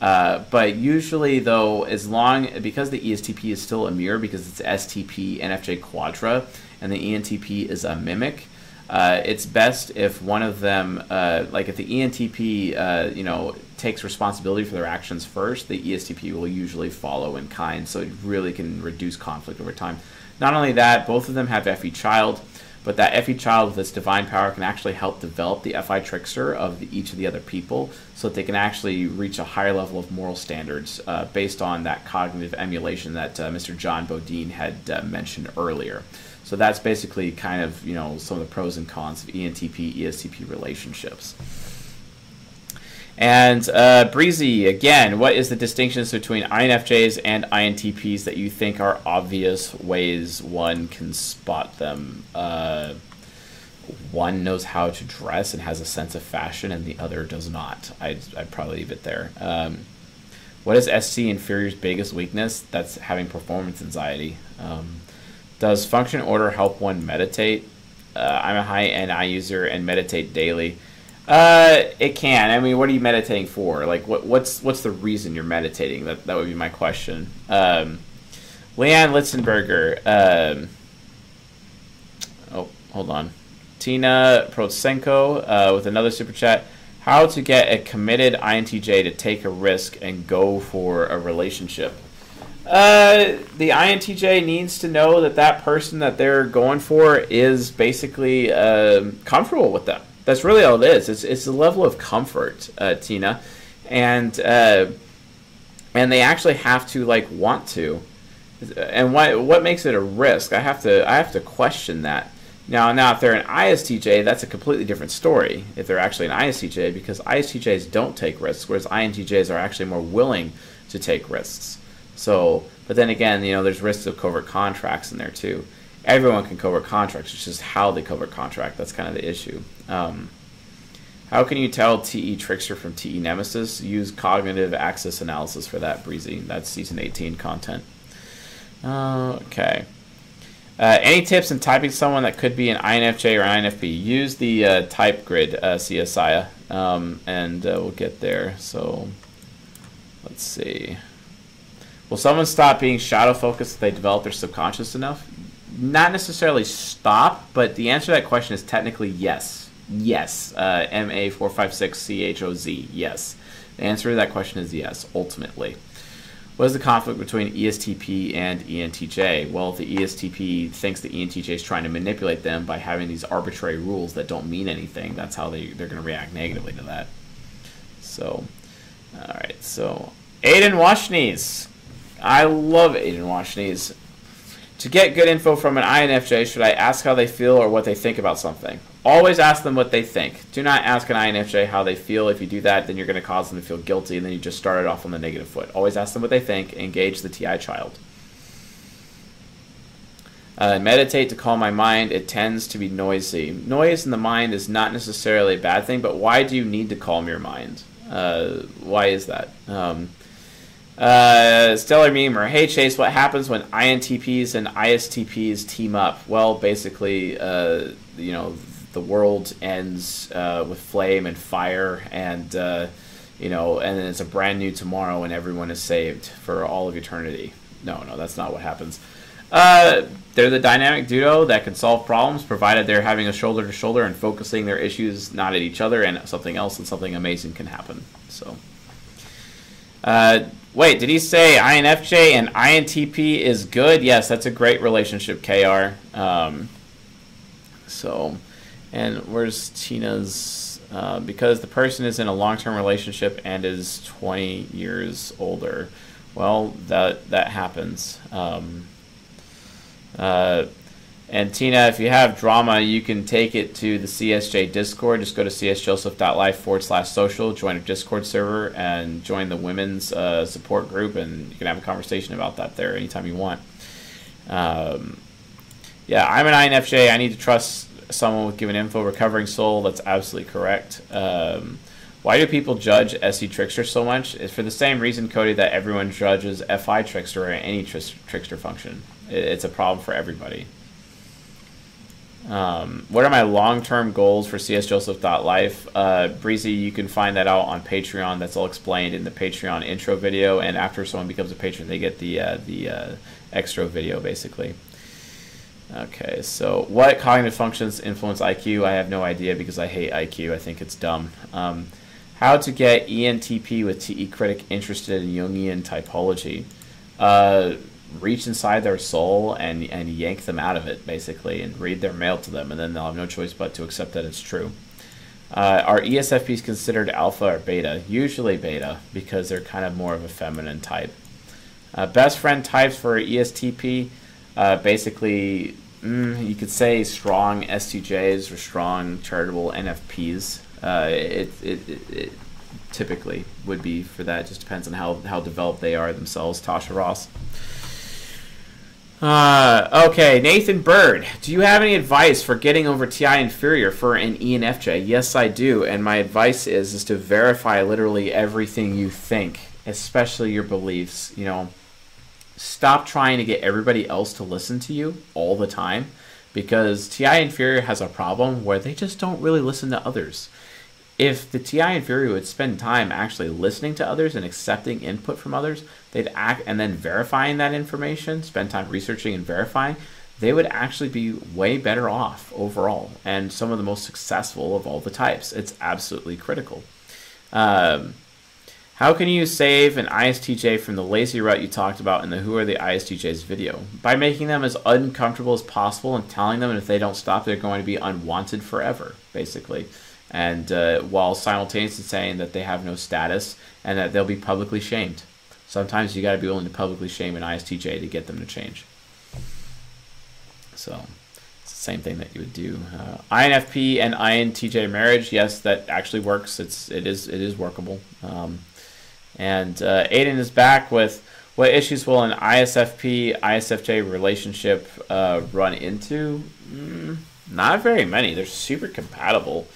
Uh, but usually, though, as long because the ESTP is still a mirror because it's STP NFJ Quadra and the ENTP is a mimic, uh, it's best if one of them, uh, like if the ENTP, uh, you know, takes responsibility for their actions first, the ESTP will usually follow in kind, so it really can reduce conflict over time. Not only that, both of them have FE child. But that FE child with its divine power can actually help develop the FI trickster of the, each of the other people so that they can actually reach a higher level of moral standards uh, based on that cognitive emulation that uh, Mr. John Bodine had uh, mentioned earlier. So that's basically kind of, you know, some of the pros and cons of ENTP, ESTP relationships. And uh, Breezy, again, what is the distinctions between INFJs and INTPs that you think are obvious ways one can spot them? Uh, one knows how to dress and has a sense of fashion, and the other does not. I'd, I'd probably leave it there. Um, what is SE Inferior's biggest weakness? That's having performance anxiety. Um, does function order help one meditate? Uh, I'm a high NI user and meditate daily. Uh, it can. I mean, what are you meditating for? Like, what what's what's the reason you're meditating? That that would be my question. Um, Leanne Litzenberger. Um, oh, hold on. Tina Protsenko uh, with another super chat. How to get a committed INTJ to take a risk and go for a relationship? Uh, the INTJ needs to know that that person that they're going for is basically uh, comfortable with them. That's really all it is. It's it's a level of comfort, uh, Tina, and uh, and they actually have to like want to. And what what makes it a risk? I have to I have to question that. Now, now, if they're an ISTJ, that's a completely different story. If they're actually an ISTJ, because ISTJs don't take risks, whereas INTJs are actually more willing to take risks. So, but then again, you know, there's risks of covert contracts in there too. Everyone can covert contracts. It's just how they covert contract. That's kind of the issue. Um, how can you tell TE Trickster from TE Nemesis? Use cognitive axis analysis for that, Breezy. That's season 18 content. Uh, okay. Uh, any tips in typing someone that could be an INFJ or INFP? Use the uh, type grid, uh, CSIA, um, and uh, we'll get there. So, let's see. Will someone stop being shadow focused if they develop their subconscious enough? Not necessarily stop, but the answer to that question is technically yes. Yes. Uh, MA456CHOZ, yes. The answer to that question is yes, ultimately. What is the conflict between ESTP and ENTJ? Well, the ESTP thinks the ENTJ is trying to manipulate them by having these arbitrary rules that don't mean anything. That's how they, they're going to react negatively to that. So, all right. So, Aiden Washnees. I love Aiden Washnees. To get good info from an INFJ, should I ask how they feel or what they think about something? Always ask them what they think. Do not ask an INFJ how they feel. If you do that, then you're going to cause them to feel guilty, and then you just started off on the negative foot. Always ask them what they think. Engage the TI child. Uh, meditate to calm my mind. It tends to be noisy. Noise in the mind is not necessarily a bad thing, but why do you need to calm your mind? Uh, why is that? Um, uh, Stellar Memer. Hey Chase, what happens when INTPs and ISTPs team up? Well, basically, uh, you know, the world ends uh, with flame and fire, and uh, you know, and then it's a brand new tomorrow, and everyone is saved for all of eternity. No, no, that's not what happens. Uh, they're the dynamic duo that can solve problems, provided they're having a shoulder to shoulder and focusing their issues not at each other and something else, and something amazing can happen. So, uh, wait, did he say INFJ and INTP is good? Yes, that's a great relationship, KR. Um, so. And where's Tina's? Uh, because the person is in a long-term relationship and is 20 years older. Well, that that happens. Um, uh, and Tina, if you have drama, you can take it to the CSJ Discord. Just go to csjoseph.life forward slash social, join a Discord server, and join the women's uh, support group, and you can have a conversation about that there anytime you want. Um, yeah, I'm an INFJ. I need to trust someone with given info recovering soul that's absolutely correct um, why do people judge SE Trickster so much? It's for the same reason, Cody, that everyone judges FI Trickster or any tr Trickster function. It's a problem for everybody. Um, what are my long-term goals for csjoseph.life? Uh, Breezy, you can find that out on Patreon. That's all explained in the Patreon intro video. And after someone becomes a patron, they get the uh, the uh, extra video, basically. Okay, so what cognitive functions influence IQ? I have no idea because I hate IQ. I think it's dumb. Um, how to get ENTP with TE critic interested in Jungian typology? Reach inside their soul and, and yank them out of it, basically, and read their mail to them, and then they'll have no choice but to accept that it's true. Uh, are ESFPs considered alpha or beta? Usually beta, because they're kind of more of a feminine type. Uh, best friend types for ESTP uh, basically, mm, you could say strong STJs or strong charitable NFPs. Uh, it, it, it, it, typically would be for that. It just depends on how, how developed they are themselves. Tasha Ross. Uh, okay, Nathan Bird. Do you have any advice for getting over TI inferior for an ENFJ? Yes, I do. And my advice is is to verify literally everything you think, especially your beliefs. You know, stop trying to get everybody else to listen to you all the time because TI Inferior has a problem where they just don't really listen to others. If the TI Inferior would spend time actually listening to others and accepting input from others, they'd act and then verifying that information, spend time researching and verifying, they would actually be way better off overall and some of the most successful of all the types. It's absolutely critical. Um, how can you save an ISTJ from the lazy rut you talked about in the Who Are the ISTJs video? By making them as uncomfortable as possible and telling them if they don't stop, they're going to be unwanted forever, basically. And uh, while simultaneously saying that they have no status and that they'll be publicly shamed. Sometimes you got to be willing to publicly shame an ISTJ to get them to change. So it's the same thing that you would do. Uh, INFP and INTJ marriage, yes, that actually works. It's it is it is workable. Um, and uh, Aiden is back with What issues will an ISFP ISFJ relationship uh, run into? Mm, not very many. They're super compatible.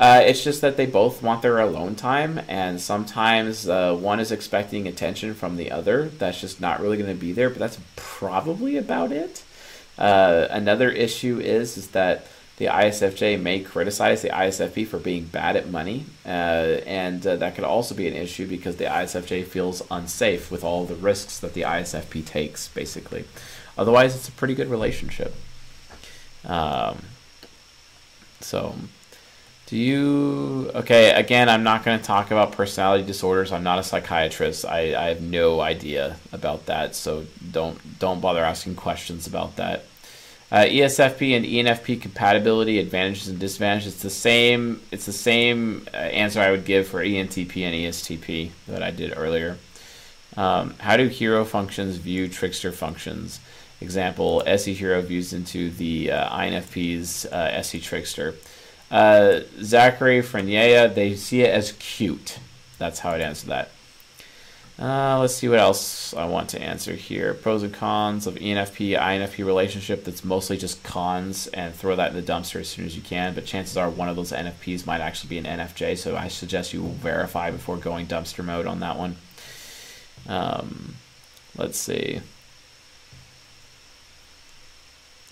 Uh, it's just that they both want their alone time, and sometimes uh, one is expecting attention from the other. That's just not really going to be there, but that's probably about it. Uh, another issue is is that the ISFJ may criticize the ISFP for being bad at money, uh, and uh, that could also be an issue because the ISFJ feels unsafe with all the risks that the ISFP takes, basically. Otherwise, it's a pretty good relationship. Um, so, do you. Okay, again, I'm not going to talk about personality disorders. I'm not a psychiatrist. I, I have no idea about that, so don't don't bother asking questions about that. Uh, ESFP and ENFP compatibility advantages and disadvantages. It's the same. It's the same uh, answer I would give for ENTP and ESTP that I did earlier. Um, how do hero functions view trickster functions? Example: SE hero views into the uh, INFP's uh, SE trickster. Uh, Zachary Frenier, they see it as cute. That's how I'd answer that. Uh, let's see what else I want to answer here. Pros and cons of ENFP, INFP relationship that's mostly just cons and throw that in the dumpster as soon as you can. But chances are one of those NFPs might actually be an NFJ, so I suggest you verify before going dumpster mode on that one. Um, let's see.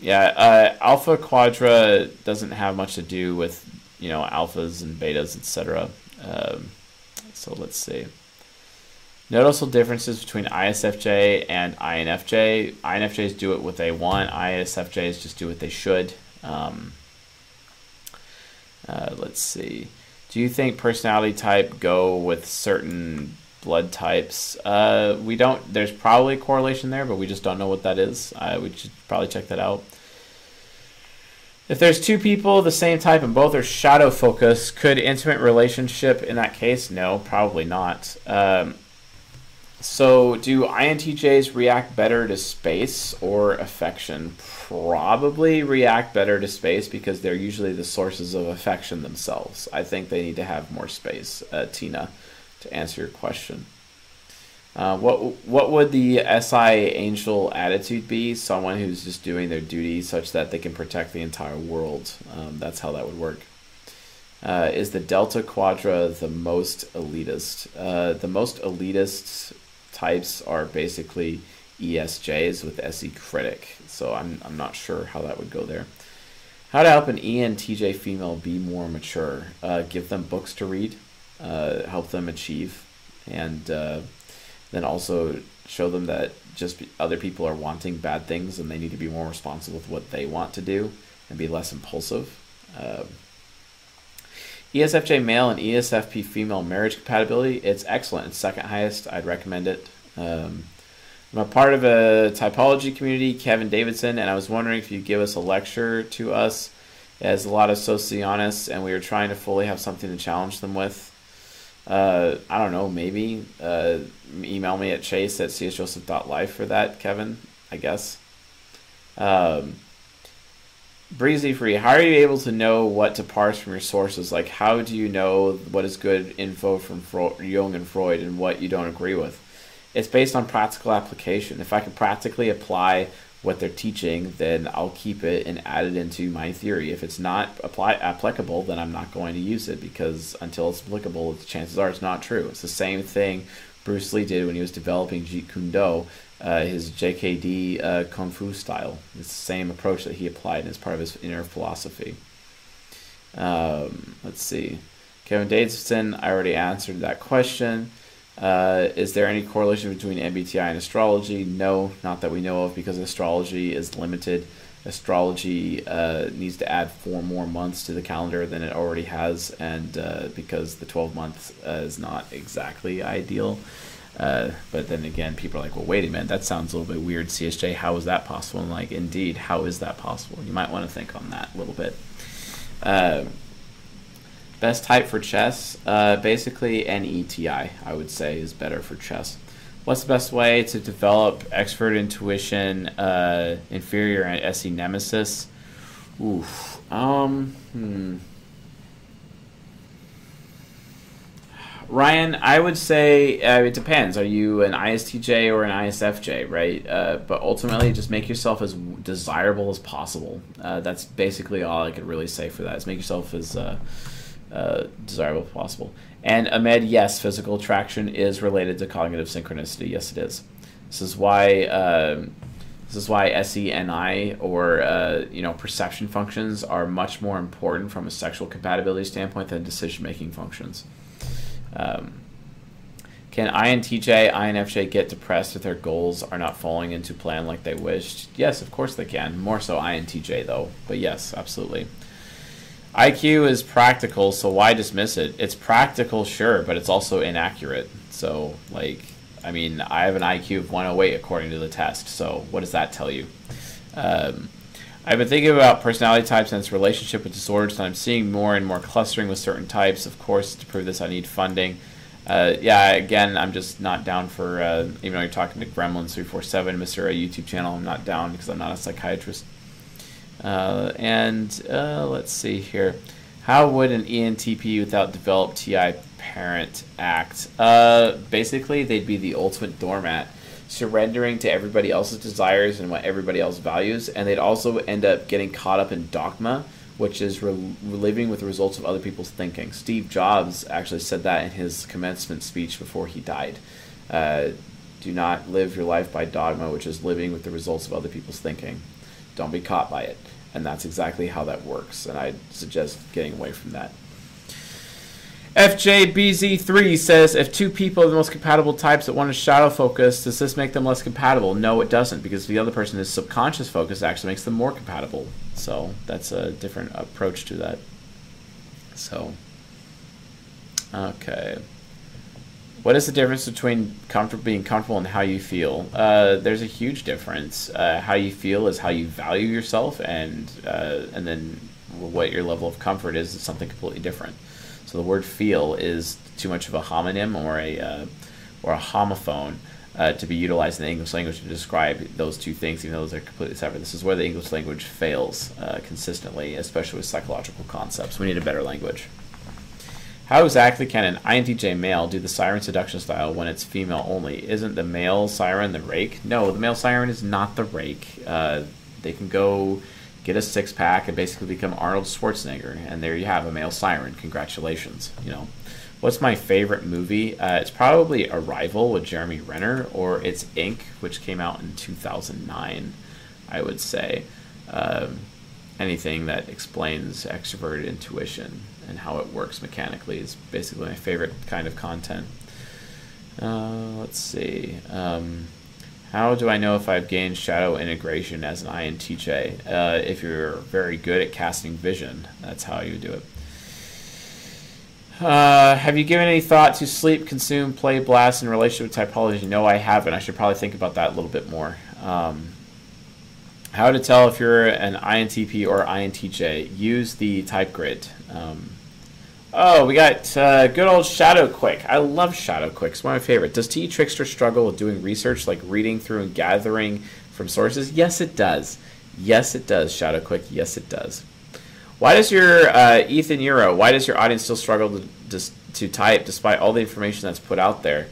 Yeah, uh, Alpha Quadra doesn't have much to do with, you know, alphas and betas, etc. Um, so let's see. Noticeable differences between ISFJ and INFJ. INFJs do it what they want. ISFJs just do what they should. Um, uh, let's see. Do you think personality type go with certain blood types? Uh, we don't. There's probably a correlation there, but we just don't know what that is. Uh, we should probably check that out. If there's two people the same type and both are shadow focus, could intimate relationship in that case? No, probably not. Um, so, do INTJs react better to space or affection? Probably react better to space because they're usually the sources of affection themselves. I think they need to have more space, uh, Tina, to answer your question. Uh, what what would the SI angel attitude be? Someone who's just doing their duty such that they can protect the entire world. Um, that's how that would work. Uh, is the Delta Quadra the most elitist? Uh, the most elitist types are basically ESJs with SE critic. So I'm, I'm not sure how that would go there. How to help an ENTJ female be more mature? Uh, give them books to read, uh, help them achieve, and uh, then also show them that just other people are wanting bad things and they need to be more responsible with what they want to do and be less impulsive. Uh, ESFJ male and ESFP female marriage compatibility, it's excellent. It's second highest. I'd recommend it. Um, I'm a part of a typology community, Kevin Davidson, and I was wondering if you'd give us a lecture to us as a lot of socionists, and we were trying to fully have something to challenge them with. Uh, I don't know, maybe. Uh, email me at chase at csjoseph.life for that, Kevin, I guess. Um, Breezy Free, how are you able to know what to parse from your sources? Like, how do you know what is good info from Jung and Freud and what you don't agree with? It's based on practical application. If I can practically apply what they're teaching, then I'll keep it and add it into my theory. If it's not apply, applicable, then I'm not going to use it because until it's applicable, the chances are it's not true. It's the same thing Bruce Lee did when he was developing Jeet Kune Do uh, his JKD uh, Kung Fu style. It's the same approach that he applied as part of his inner philosophy. Um, let's see. Kevin Davidson, I already answered that question. Uh, is there any correlation between MBTI and astrology? No, not that we know of, because astrology is limited. Astrology uh, needs to add four more months to the calendar than it already has, and uh, because the 12 months uh, is not exactly ideal. Uh, but then again, people are like, well, wait a minute, that sounds a little bit weird, CSJ. How is that possible? And like, indeed, how is that possible? You might want to think on that a little bit. Uh, best type for chess? Uh, basically, NETI, I would say, is better for chess. What's the best way to develop expert intuition, uh, inferior, and SE nemesis? Oof. Um, hmm. Ryan, I would say uh, it depends. Are you an ISTJ or an ISFJ, right? Uh, but ultimately, just make yourself as desirable as possible. Uh, that's basically all I could really say for that. Is make yourself as uh, uh, desirable as possible. And Ahmed, yes, physical attraction is related to cognitive synchronicity. Yes, it is. This is why. Um, this is why SENI or uh, you know perception functions are much more important from a sexual compatibility standpoint than decision making functions. Um, can INTJ, INFJ get depressed if their goals are not falling into plan like they wished? Yes, of course they can. More so INTJ though, but yes, absolutely. IQ is practical, so why dismiss it? It's practical, sure, but it's also inaccurate. So, like, I mean, I have an IQ of 108 according to the test, so what does that tell you? Um, I've been thinking about personality types and its relationship with disorders, and I'm seeing more and more clustering with certain types. Of course, to prove this, I need funding. Uh, yeah, again, I'm just not down for, uh, even though you're talking to Gremlins347, Mr. A YouTube channel, I'm not down because I'm not a psychiatrist. Uh, and uh, let's see here. How would an ENTP without developed TI parent act? Uh, basically, they'd be the ultimate doormat surrendering to everybody else's desires and what everybody else values, and they'd also end up getting caught up in dogma, which is re- living with the results of other people's thinking. Steve Jobs actually said that in his commencement speech before he died. Uh, do not live your life by dogma, which is living with the results of other people's thinking. Don't be caught by it. And that's exactly how that works, and I suggest getting away from that. FJBZ3 says if two people are the most compatible types that one is shadow focused, does this make them less compatible? No, it doesn't, because the other person is subconscious focused actually makes them more compatible. So that's a different approach to that. So, okay. What is the difference between comfort, being comfortable and how you feel? Uh, there's a huge difference. Uh, how you feel is how you value yourself, and uh, and then what your level of comfort is is something completely different. So the word feel is too much of a homonym or a uh, or a homophone uh, to be utilized in the English language to describe those two things, even though those are completely separate. This is where the English language fails uh, consistently, especially with psychological concepts. We need a better language. How exactly can an INTJ male do the siren seduction style when it's female only? Isn't the male siren the rake? No, the male siren is not the rake. Uh, they can go get a six pack and basically become Arnold Schwarzenegger, and there you have a male siren. Congratulations. You know, what's my favorite movie? Uh, it's probably Arrival with Jeremy Renner, or it's Ink, which came out in 2009. I would say um, anything that explains extroverted intuition and how it works mechanically is basically my favorite kind of content. Uh, let's see. Um, how do I know if I've gained shadow integration as an INTJ? Uh, if you're very good at casting vision, that's how you do it. Uh, have you given any thought to sleep, consume, play, blast in relation to typology? No, I haven't. I should probably think about that a little bit more. Um, how to tell if you're an INTP or INTJ? Use the type grid. Um, Oh, we got uh, good old Shadow Quick. I love Shadow Quick. It's one of my favorite. Does T Trickster struggle with doing research, like reading through and gathering from sources? Yes, it does. Yes, it does, Shadow Quick. Yes, it does. Why does your uh, Ethan Euro? Why does your audience still struggle to, to, to type despite all the information that's put out there?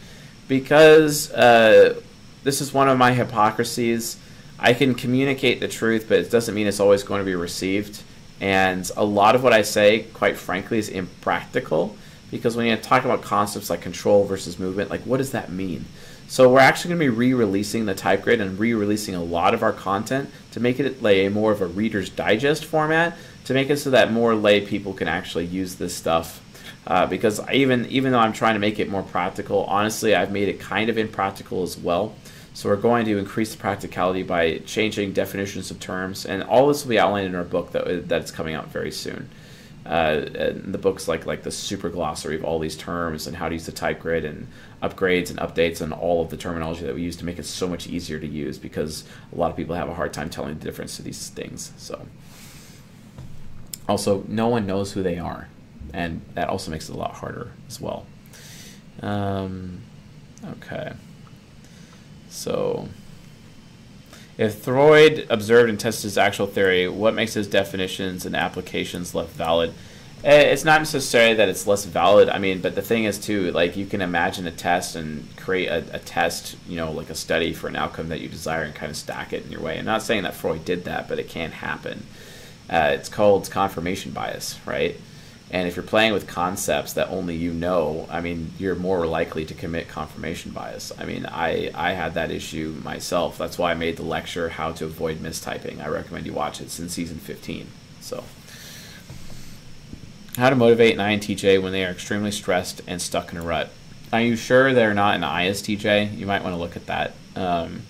Because uh, this is one of my hypocrisies. I can communicate the truth, but it doesn't mean it's always going to be received. And a lot of what I say, quite frankly, is impractical because when you talk about concepts like control versus movement, like what does that mean? So we're actually going to be re-releasing the type grid and re-releasing a lot of our content to make it a more of a Reader's Digest format to make it so that more lay people can actually use this stuff. Uh, because even even though I'm trying to make it more practical, honestly, I've made it kind of impractical as well. So we're going to increase the practicality by changing definitions of terms, and all this will be outlined in our book that that's coming out very soon. Uh, the book's like like the super glossary of all these terms and how to use the type grid and upgrades and updates and all of the terminology that we use to make it so much easier to use because a lot of people have a hard time telling the difference to these things. So also no one knows who they are, and that also makes it a lot harder as well. Um, okay. So, if Freud observed and tested his actual theory, what makes his definitions and applications less valid? Eh, It's not necessarily that it's less valid. I mean, but the thing is too, like you can imagine a test and create a, a test, you know, like a study for an outcome that you desire and kind of stack it in your way. I'm not saying that Freud did that, but it can happen. Uh, it's called confirmation bias, right? And if you're playing with concepts that only you know, I mean, you're more likely to commit confirmation bias. I mean, I, I had that issue myself. That's why I made the lecture How to Avoid Mistyping. I recommend you watch it. It's in season 15. So, how to motivate an INTJ when they are extremely stressed and stuck in a rut. Are you sure they're not an ISTJ? You might want to look at that. Um,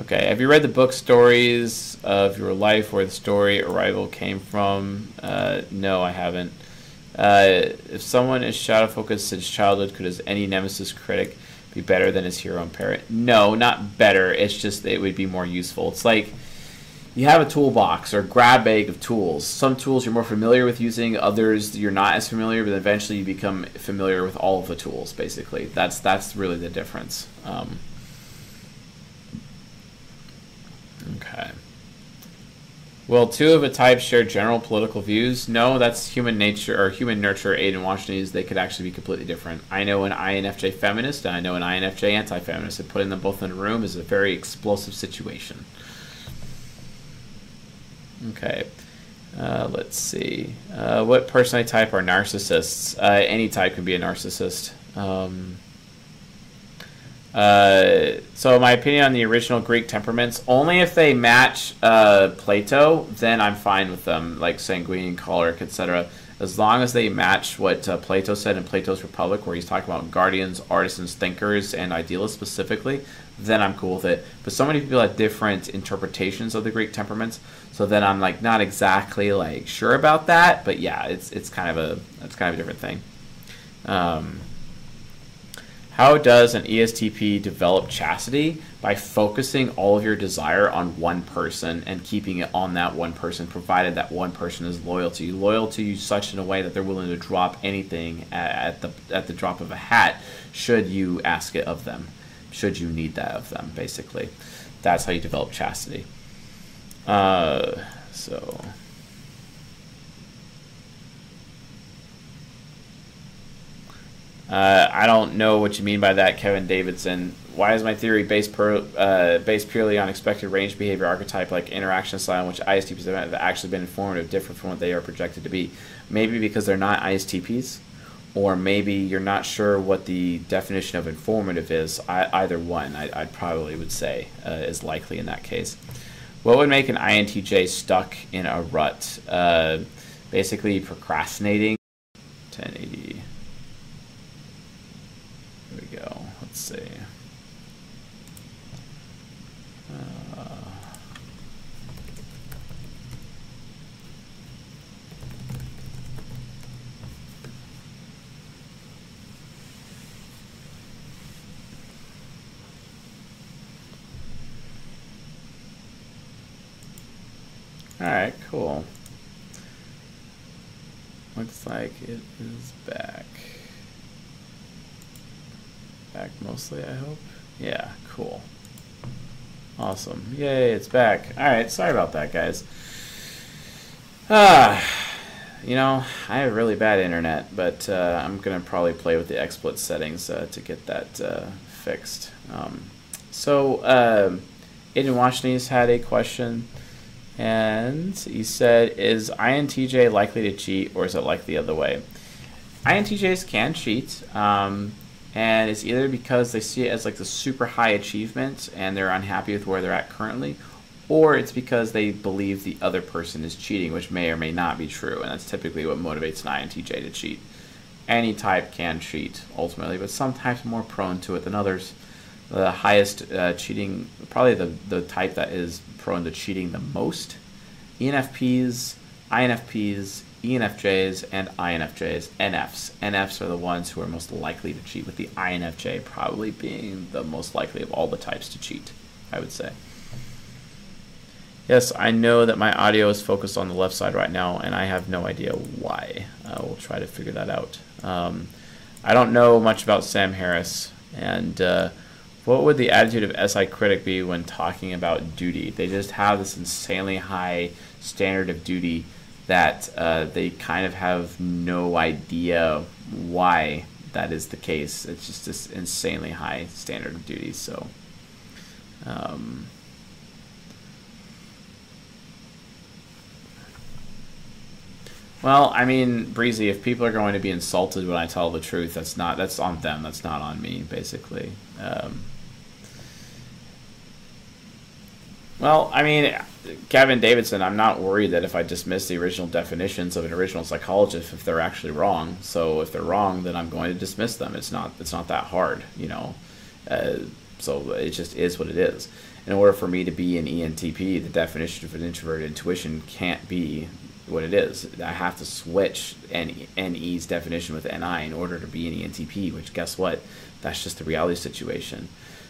Okay, have you read the book Stories of Your Life where the story Arrival came from? Uh, no, I haven't. Uh, if someone is shadow focused since childhood, could his NE nemesis critic be better than his hero and parent? No, not better. It's just it would be more useful. It's like you have a toolbox or grab bag of tools. Some tools you're more familiar with using, others you're not as familiar, but eventually you become familiar with all of the tools. Basically, that's that's really the difference. Um, Okay. Will two of a type share general political views? No, that's human nature or human nurture. Aiden Washingtonese, they could actually be completely different. I know an INFJ feminist and I know an INFJ anti-feminist, and putting them both in a room is a very explosive situation. Okay. Uh, let's see. Uh, what personality type are narcissists? Uh, any type can be a narcissist. Um, uh, so my opinion on the original Greek temperaments, only if they match uh, Plato, then I'm fine with them, like sanguine, choleric, etc. As long as they match what uh, Plato said in Plato's Republic, where he's talking about guardians, artisans, thinkers, and idealists specifically, then I'm cool with it. But so many people have different interpretations of the Greek temperaments, so then I'm like not exactly like sure about that. But yeah, it's it's kind of a it's kind of a different thing. Um, how does an ESTP develop chastity? By focusing all of your desire on one person and keeping it on that one person, provided that one person is loyal to you. Loyal to you such in a way that they're willing to drop anything at the at the drop of a hat, should you ask it of them, should you need that of them. Basically, that's how you develop chastity. Uh, so. Uh, I don't know what you mean by that, Kevin Davidson. Why is my theory based per, uh, based purely on expected range behavior archetype, like interaction style, in which ISTPs have actually been informative, different from what they are projected to be? Maybe because they're not ISTPs, or maybe you're not sure what the definition of informative is. I, either one, I, I probably would say, uh, is likely in that case. What would make an INTJ stuck in a rut? Uh, basically, procrastinating. 1080. Here we go. Let's see. Uh, all right, cool. Looks like it is back. Back mostly, I hope. Yeah, cool. Awesome. Yay, it's back. Alright, sorry about that, guys. Ah, you know, I have really bad internet, but uh, I'm going to probably play with the XSplit settings uh, to get that uh, fixed. Um, so, uh, Aiden Washington's had a question, and he said, Is INTJ likely to cheat, or is it like the other way? INTJs can cheat. Um, and it's either because they see it as like the super high achievement and they're unhappy with where they're at currently, or it's because they believe the other person is cheating, which may or may not be true, and that's typically what motivates an INTJ to cheat. Any type can cheat ultimately, but some types are more prone to it than others. The highest uh, cheating, probably the, the type that is prone to cheating the most, ENFPs, INFPs, ENFJs and INFJs, NFs. NFs are the ones who are most likely to cheat, with the INFJ probably being the most likely of all the types to cheat, I would say. Yes, I know that my audio is focused on the left side right now, and I have no idea why. Uh, we'll try to figure that out. Um, I don't know much about Sam Harris, and uh, what would the attitude of SI Critic be when talking about duty? They just have this insanely high standard of duty that uh, they kind of have no idea why that is the case. It's just this insanely high standard of duty. So, um, well, I mean, Breezy, if people are going to be insulted when I tell the truth, that's not that's on them. That's not on me, basically. Um, well, I mean, Kevin Davidson, I'm not worried that if I dismiss the original definitions of an original psychologist, if they're actually wrong. So if they're wrong, then I'm going to dismiss them. It's not it's not that hard, you know. Uh, so it just is what it is. In order for me to be an ENTP, the definition of an introverted intuition can't be what it is. I have to switch NE's definition with NI in order to be an ENTP, which guess what? That's just the reality situation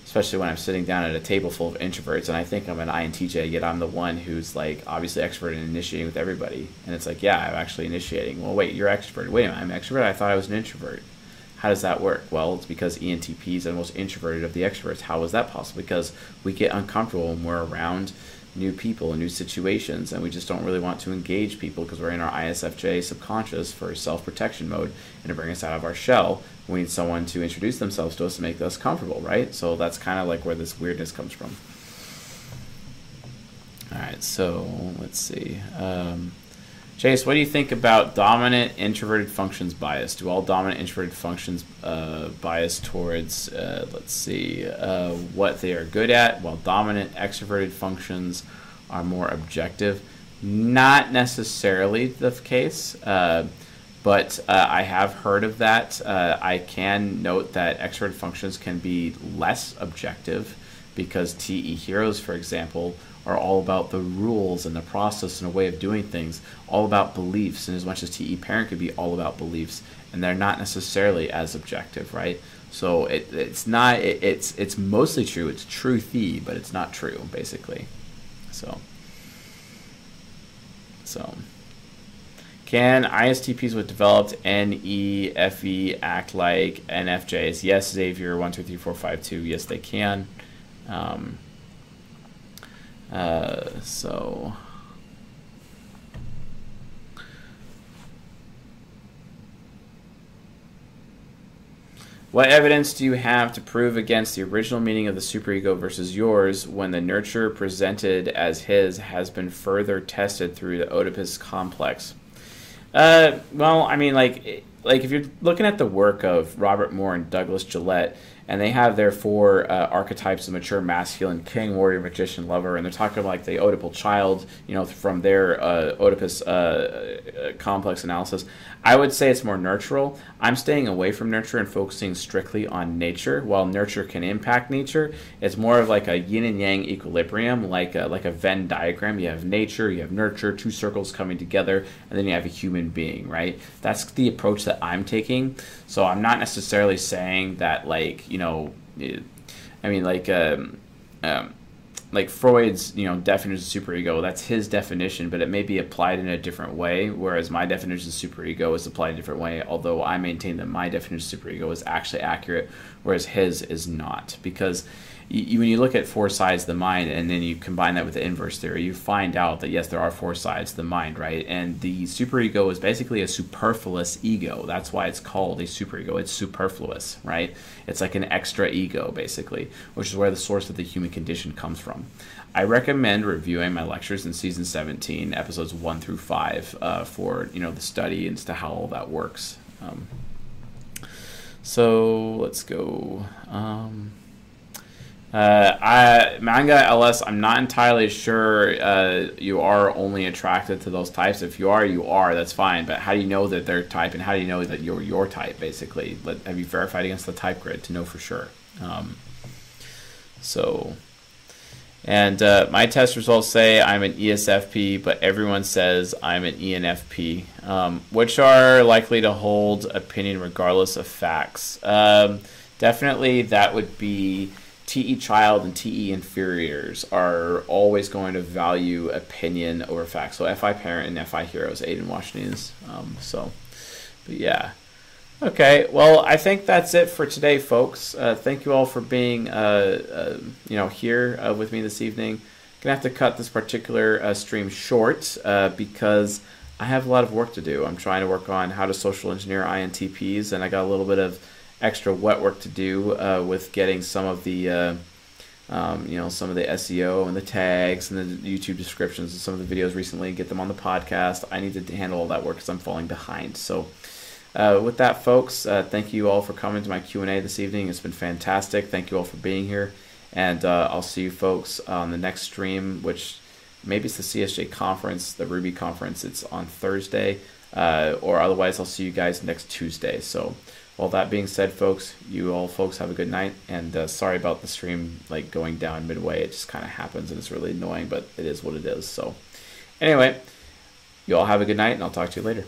especially when I'm sitting down at a table full of introverts and I think I'm an INTJ, yet I'm the one who's like obviously extrovert in initiating with everybody. And it's like, yeah, I'm actually initiating. Well, wait, you're extrovert. Wait a minute, I'm extrovert. I thought I was an introvert. How does that work? Well, it's because ENTPs are the most introverted of the extroverts. How is that possible? Because we get uncomfortable when we're around new people and new situations, and we just don't really want to engage people because we're in our ISFJ subconscious for self protection mode and to bring us out of our shell we need someone to introduce themselves to us to make us comfortable, right? So that's kind of like where this weirdness comes from. All right, so let's see. Um, Chase, what do you think about dominant introverted functions bias? Do all dominant introverted functions uh, bias towards, uh, let's see, uh, what they are good at, while dominant extroverted functions are more objective? Not necessarily the case. But uh, I have heard of that. Uh, I can note that extrovert functions can be less objective because TE heroes, for example, are all about the rules and the process and a way of doing things, all about beliefs. And as much as TE parent could be all about beliefs, and they're not necessarily as objective, right? So it, it's not. It, it's it's mostly true. It's truthy, but it's not true, basically. So. So. Can ISTPs with developed NEFE act like NFJs? Yes, Xavier, 123452. Yes, they can. Um, uh, so. What evidence do you have to prove against the original meaning of the superego versus yours when the nurture presented as his has been further tested through the Oedipus complex? Uh, well, I mean, like, like if you're looking at the work of Robert Moore and Douglas Gillette, and they have their four uh, archetypes of mature masculine king, warrior, magician, lover, and they're talking about like the Oedipal child, you know, from their uh, Oedipus uh, uh, complex analysis. I would say it's more nurtural. I'm staying away from nurture and focusing strictly on nature. While nurture can impact nature, it's more of like a yin and yang equilibrium, like a, like a Venn diagram. You have nature, you have nurture, two circles coming together, and then you have a human being, right? That's the approach that I'm taking. So I'm not necessarily saying that like you know, I mean like um, um, like Freud's, you know, definition of superego, that's his definition, but it may be applied in a different way, whereas my definition of superego is applied in a different way, although I maintain that my definition of superego is actually accurate, whereas his is not. Because you, when you look at four sides of the mind and then you combine that with the inverse theory, you find out that yes, there are four sides to the mind, right? And the superego is basically a superfluous ego. That's why it's called a superego. It's superfluous, right? It's like an extra ego, basically, which is where the source of the human condition comes from. I recommend reviewing my lectures in season 17, episodes 1 through 5, uh, for you know the study as to how all that works. Um, so let's go. Um, uh, I, manga LS, I'm not entirely sure uh, you are only attracted to those types. If you are, you are. That's fine. But how do you know that they're type, and how do you know that you're your type? Basically, Let, have you verified against the type grid to know for sure? Um, so, and uh, my test results say I'm an ESFP, but everyone says I'm an ENFP, um, which are likely to hold opinion regardless of facts. Um, definitely, that would be TE child and TE inferiors are always going to value opinion over facts. So FI parent and FI heroes, Aiden Washington's. Um, so, but yeah. Okay, well, I think that's it for today, folks. Uh, thank you all for being, uh, uh, you know, here uh, with me this evening. Gonna have to cut this particular uh, stream short uh, because I have a lot of work to do. I'm trying to work on how to social engineer INTPs, and I got a little bit of extra wet work to do uh, with getting some of the, uh, um, you know, some of the SEO and the tags and the YouTube descriptions and some of the videos recently, get them on the podcast. I need to handle all that work because I'm falling behind. So, uh, with that, folks, uh, thank you all for coming to my Q and A this evening. It's been fantastic. Thank you all for being here, and uh, I'll see you folks on the next stream, which maybe it's the CSJ conference, the Ruby conference. It's on Thursday, uh, or otherwise, I'll see you guys next Tuesday. So. All that being said, folks, you all folks have a good night, and uh, sorry about the stream like going down midway. It just kind of happens, and it's really annoying, but it is what it is. So, anyway, you all have a good night, and I'll talk to you later.